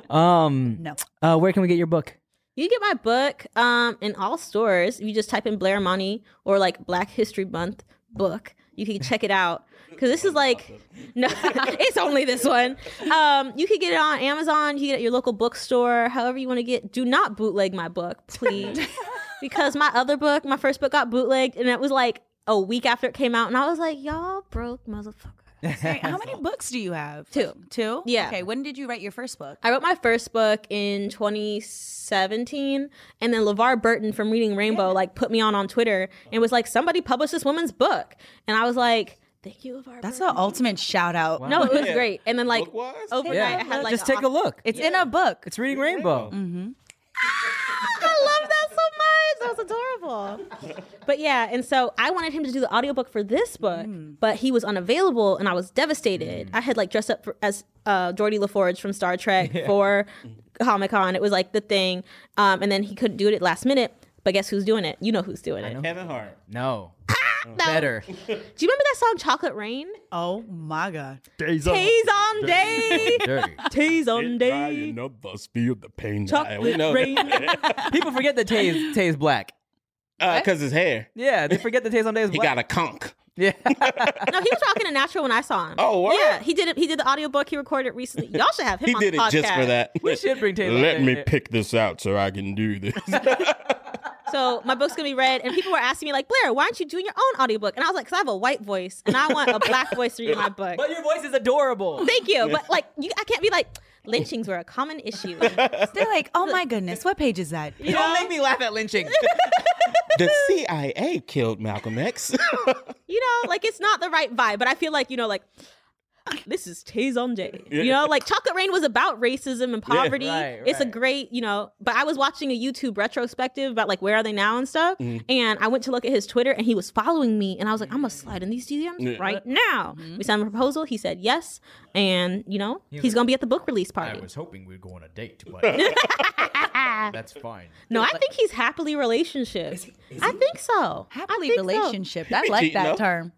Um. No. Uh, where can we get your book? You can get my book um in all stores. If you just type in Blair Imani or like Black History Month book, you can check it out. (laughs) Cause this is like (laughs) no, (laughs) it's only this one. Um, you can get it on Amazon. You can get it at your local bookstore. However you want to get. Do not bootleg my book, please, because my other book, my first book, got bootlegged, and it was like a week after it came out, and I was like, y'all broke motherfucker. Hey, how many (laughs) books do you have? Two. Two? Yeah. Okay. When did you write your first book? I wrote my first book in 2017, and then LeVar Burton from Reading Rainbow like put me on on Twitter and was like, "Somebody published this woman's book," and I was like, "Thank you, LeVar." That's Burton. the ultimate shout out. no, it was Yeah. great. And then like Book-wise? overnight, Yeah. I had like just take a look. It's in a book. It's reading Rainbow. Mm-hmm. I love that so much. That was adorable. But yeah, and so I wanted him to do the audiobook for this book, but he was unavailable and I was devastated. I had like dressed up for, as uh, Geordi La Forge from Star Trek (laughs) for Comic Con. It was like the thing. Um, and then he couldn't do it at last minute. But guess who's doing it? You know who's doing it. Kevin Hart. No. (laughs) No. Better. (laughs) Do you remember that song Chocolate Rain? Oh my god. Days on day. (laughs) Dirty. Days on day. Thus feel the pain. Chocolate we know rain. People forget that Tay is, Tay is black. Uh, because his hair. Yeah, they forget that Tay Zonday is black. He black. got a conch. Yeah. (laughs) No, he was rocking a natural when I saw him. Oh, word? Yeah, he did it. He did the audiobook. He recorded it recently. Y'all should have him He on did the it just for podcast. that. we should bring Tay. Let me pick this out so I can do this. (laughs) (laughs) So my book's gonna be read, and people were asking me like, Blair, why aren't you doing your own audiobook? And I was like, because I have a white voice, and I want a black voice to read my book. But your voice is adorable. Thank you, but like, you, I can't be like, lynchings were a common issue. (laughs) They're like, oh my goodness, what page is that? You don't make me laugh at lynching. (laughs) the CIA killed Malcolm X. You know, like it's not the right vibe, but I feel like you know, like. (laughs) This is Tay Zonday. You know, like Chocolate Rain was about racism and poverty. right, It's a great, you know, but I was watching a YouTube retrospective about like where are they now and stuff. Mm-hmm. And I went to look at his Twitter and he was following me. And I was like, I'm going to slide in these DMs Yeah. right now. Mm-hmm. We sent him a proposal. He said yes. And, you know, he's going to be at the book release party. I was hoping we'd go on a date, but (laughs) (laughs) that's fine. No, I think he's happily relationship. I think so. I Happily think so. relationship. I like that though. term.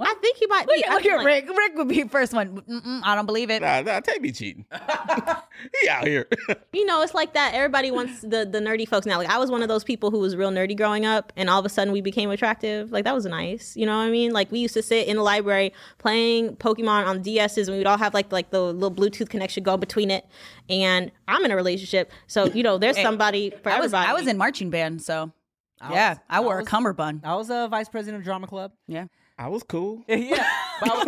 I think he might be. Look, I look feel at like- Rick. Rick would be first one. Mm-mm, I don't believe it. nah, nah, take me cheating. (laughs) he out here. you know, it's like that. Everybody (laughs) wants the the nerdy folks now. Like I was one of those people who was real nerdy growing up, and all of a sudden we became attractive. Like that was nice. You know what I mean? Like we used to sit in the library playing Pokemon on DSs, and we'd all have like like the little Bluetooth connection go between it. And I'm in a relationship, so you know, there's somebody for I was everybody. I was in marching band, so yeah, I wore a was- cummerbund. I was a vice president of drama club. Yeah. I was cool. Yeah. But I was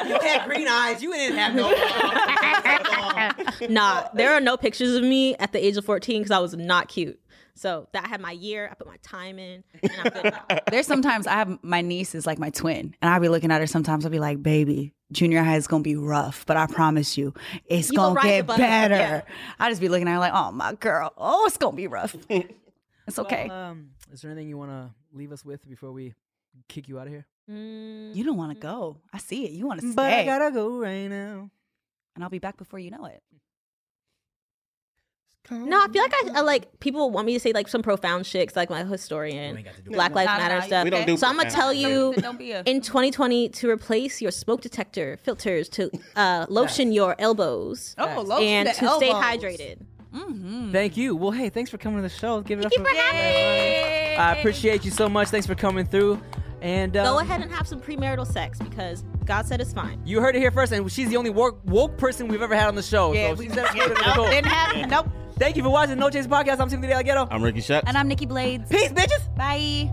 cool. You had green eyes. You didn't have no. (laughs) Nah, there are no pictures of me at the age of 14 because I was not cute. So that I had my year, I put my time in, and I'm good now. (laughs) There's sometimes I have my niece is like my twin, and I'll be looking at her. Sometimes I'll be like, "Baby, junior high is gonna be rough, but I promise you, it's You gonna gonna get better." yeah. I just be looking at her like, "Oh my girl, oh it's gonna be rough." (laughs) It's okay. Well, um, is there anything you want to leave us with before we kick you out of here? Mm, you don't want to go. I see it. You want to stay. But I gotta go right now. and I'll be back before you know it. No, I feel like I, I like people want me to say like some profound shit 'cause, like my historian, You ain't got to do Black. Lives Nah, nah, Matter nah, stuff. We so I'm gonna tell you (laughs) Don't be a. in 2020 to replace your smoke detector filters to uh, lotion your elbows oh, lotion and the to stay hydrated. Mm-hmm. Thank you. Well, hey, thanks for coming to the show. Give it Thank up you for having me. I appreciate you so much. Thanks for coming through. And uh, Go ahead and have some premarital sex because God said it's fine. You heard it here first, and she's the only woke, woke person we've ever had on the show. Yeah, so we- she's never yeah, been nope, didn't have. Nope. Thank you for watching No Chaser Podcast. I'm Timothy DeLaGhetto. I'm Ricky Shucks. And I'm Nikki Blades. Peace, bitches. Bye.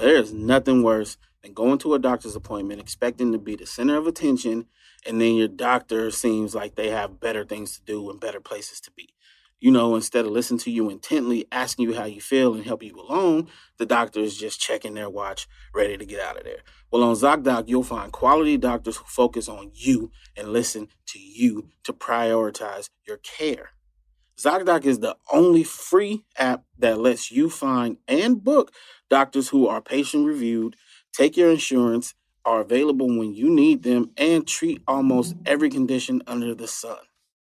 There's nothing worse than going to a doctor's appointment expecting to be the center of attention, and then your doctor seems like they have better things to do and better places to be. You know, instead of listening to you intently, asking you how you feel and help you along, the doctor is just checking their watch, ready to get out of there. Well, on ZocDoc, you'll find quality doctors who focus on you and listen to you to prioritize your care. ZocDoc is the only free app that lets you find and book doctors who are patient reviewed, take your insurance, are available when you need them, and treat almost every condition under the sun.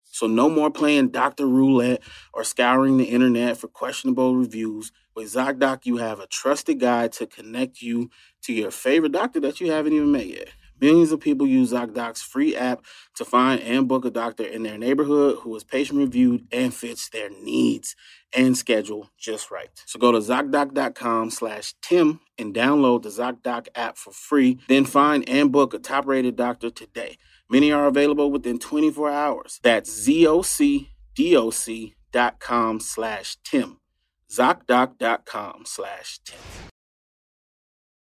So, no more playing doctor roulette or scouring the internet for questionable reviews. With ZocDoc, you have a trusted guide to connect you to your favorite doctor that you haven't even met yet. Millions of people use ZocDoc's free app to find and book a doctor in their neighborhood who is patient reviewed and fits their needs and schedule just right. So go to ZocDoc.com slash Tim and download the ZocDoc app for free. Then find and book a top rated doctor today. Many are available within 24 hours. That's ZocDoc.com slash Tim. ZocDoc.com slash Tim.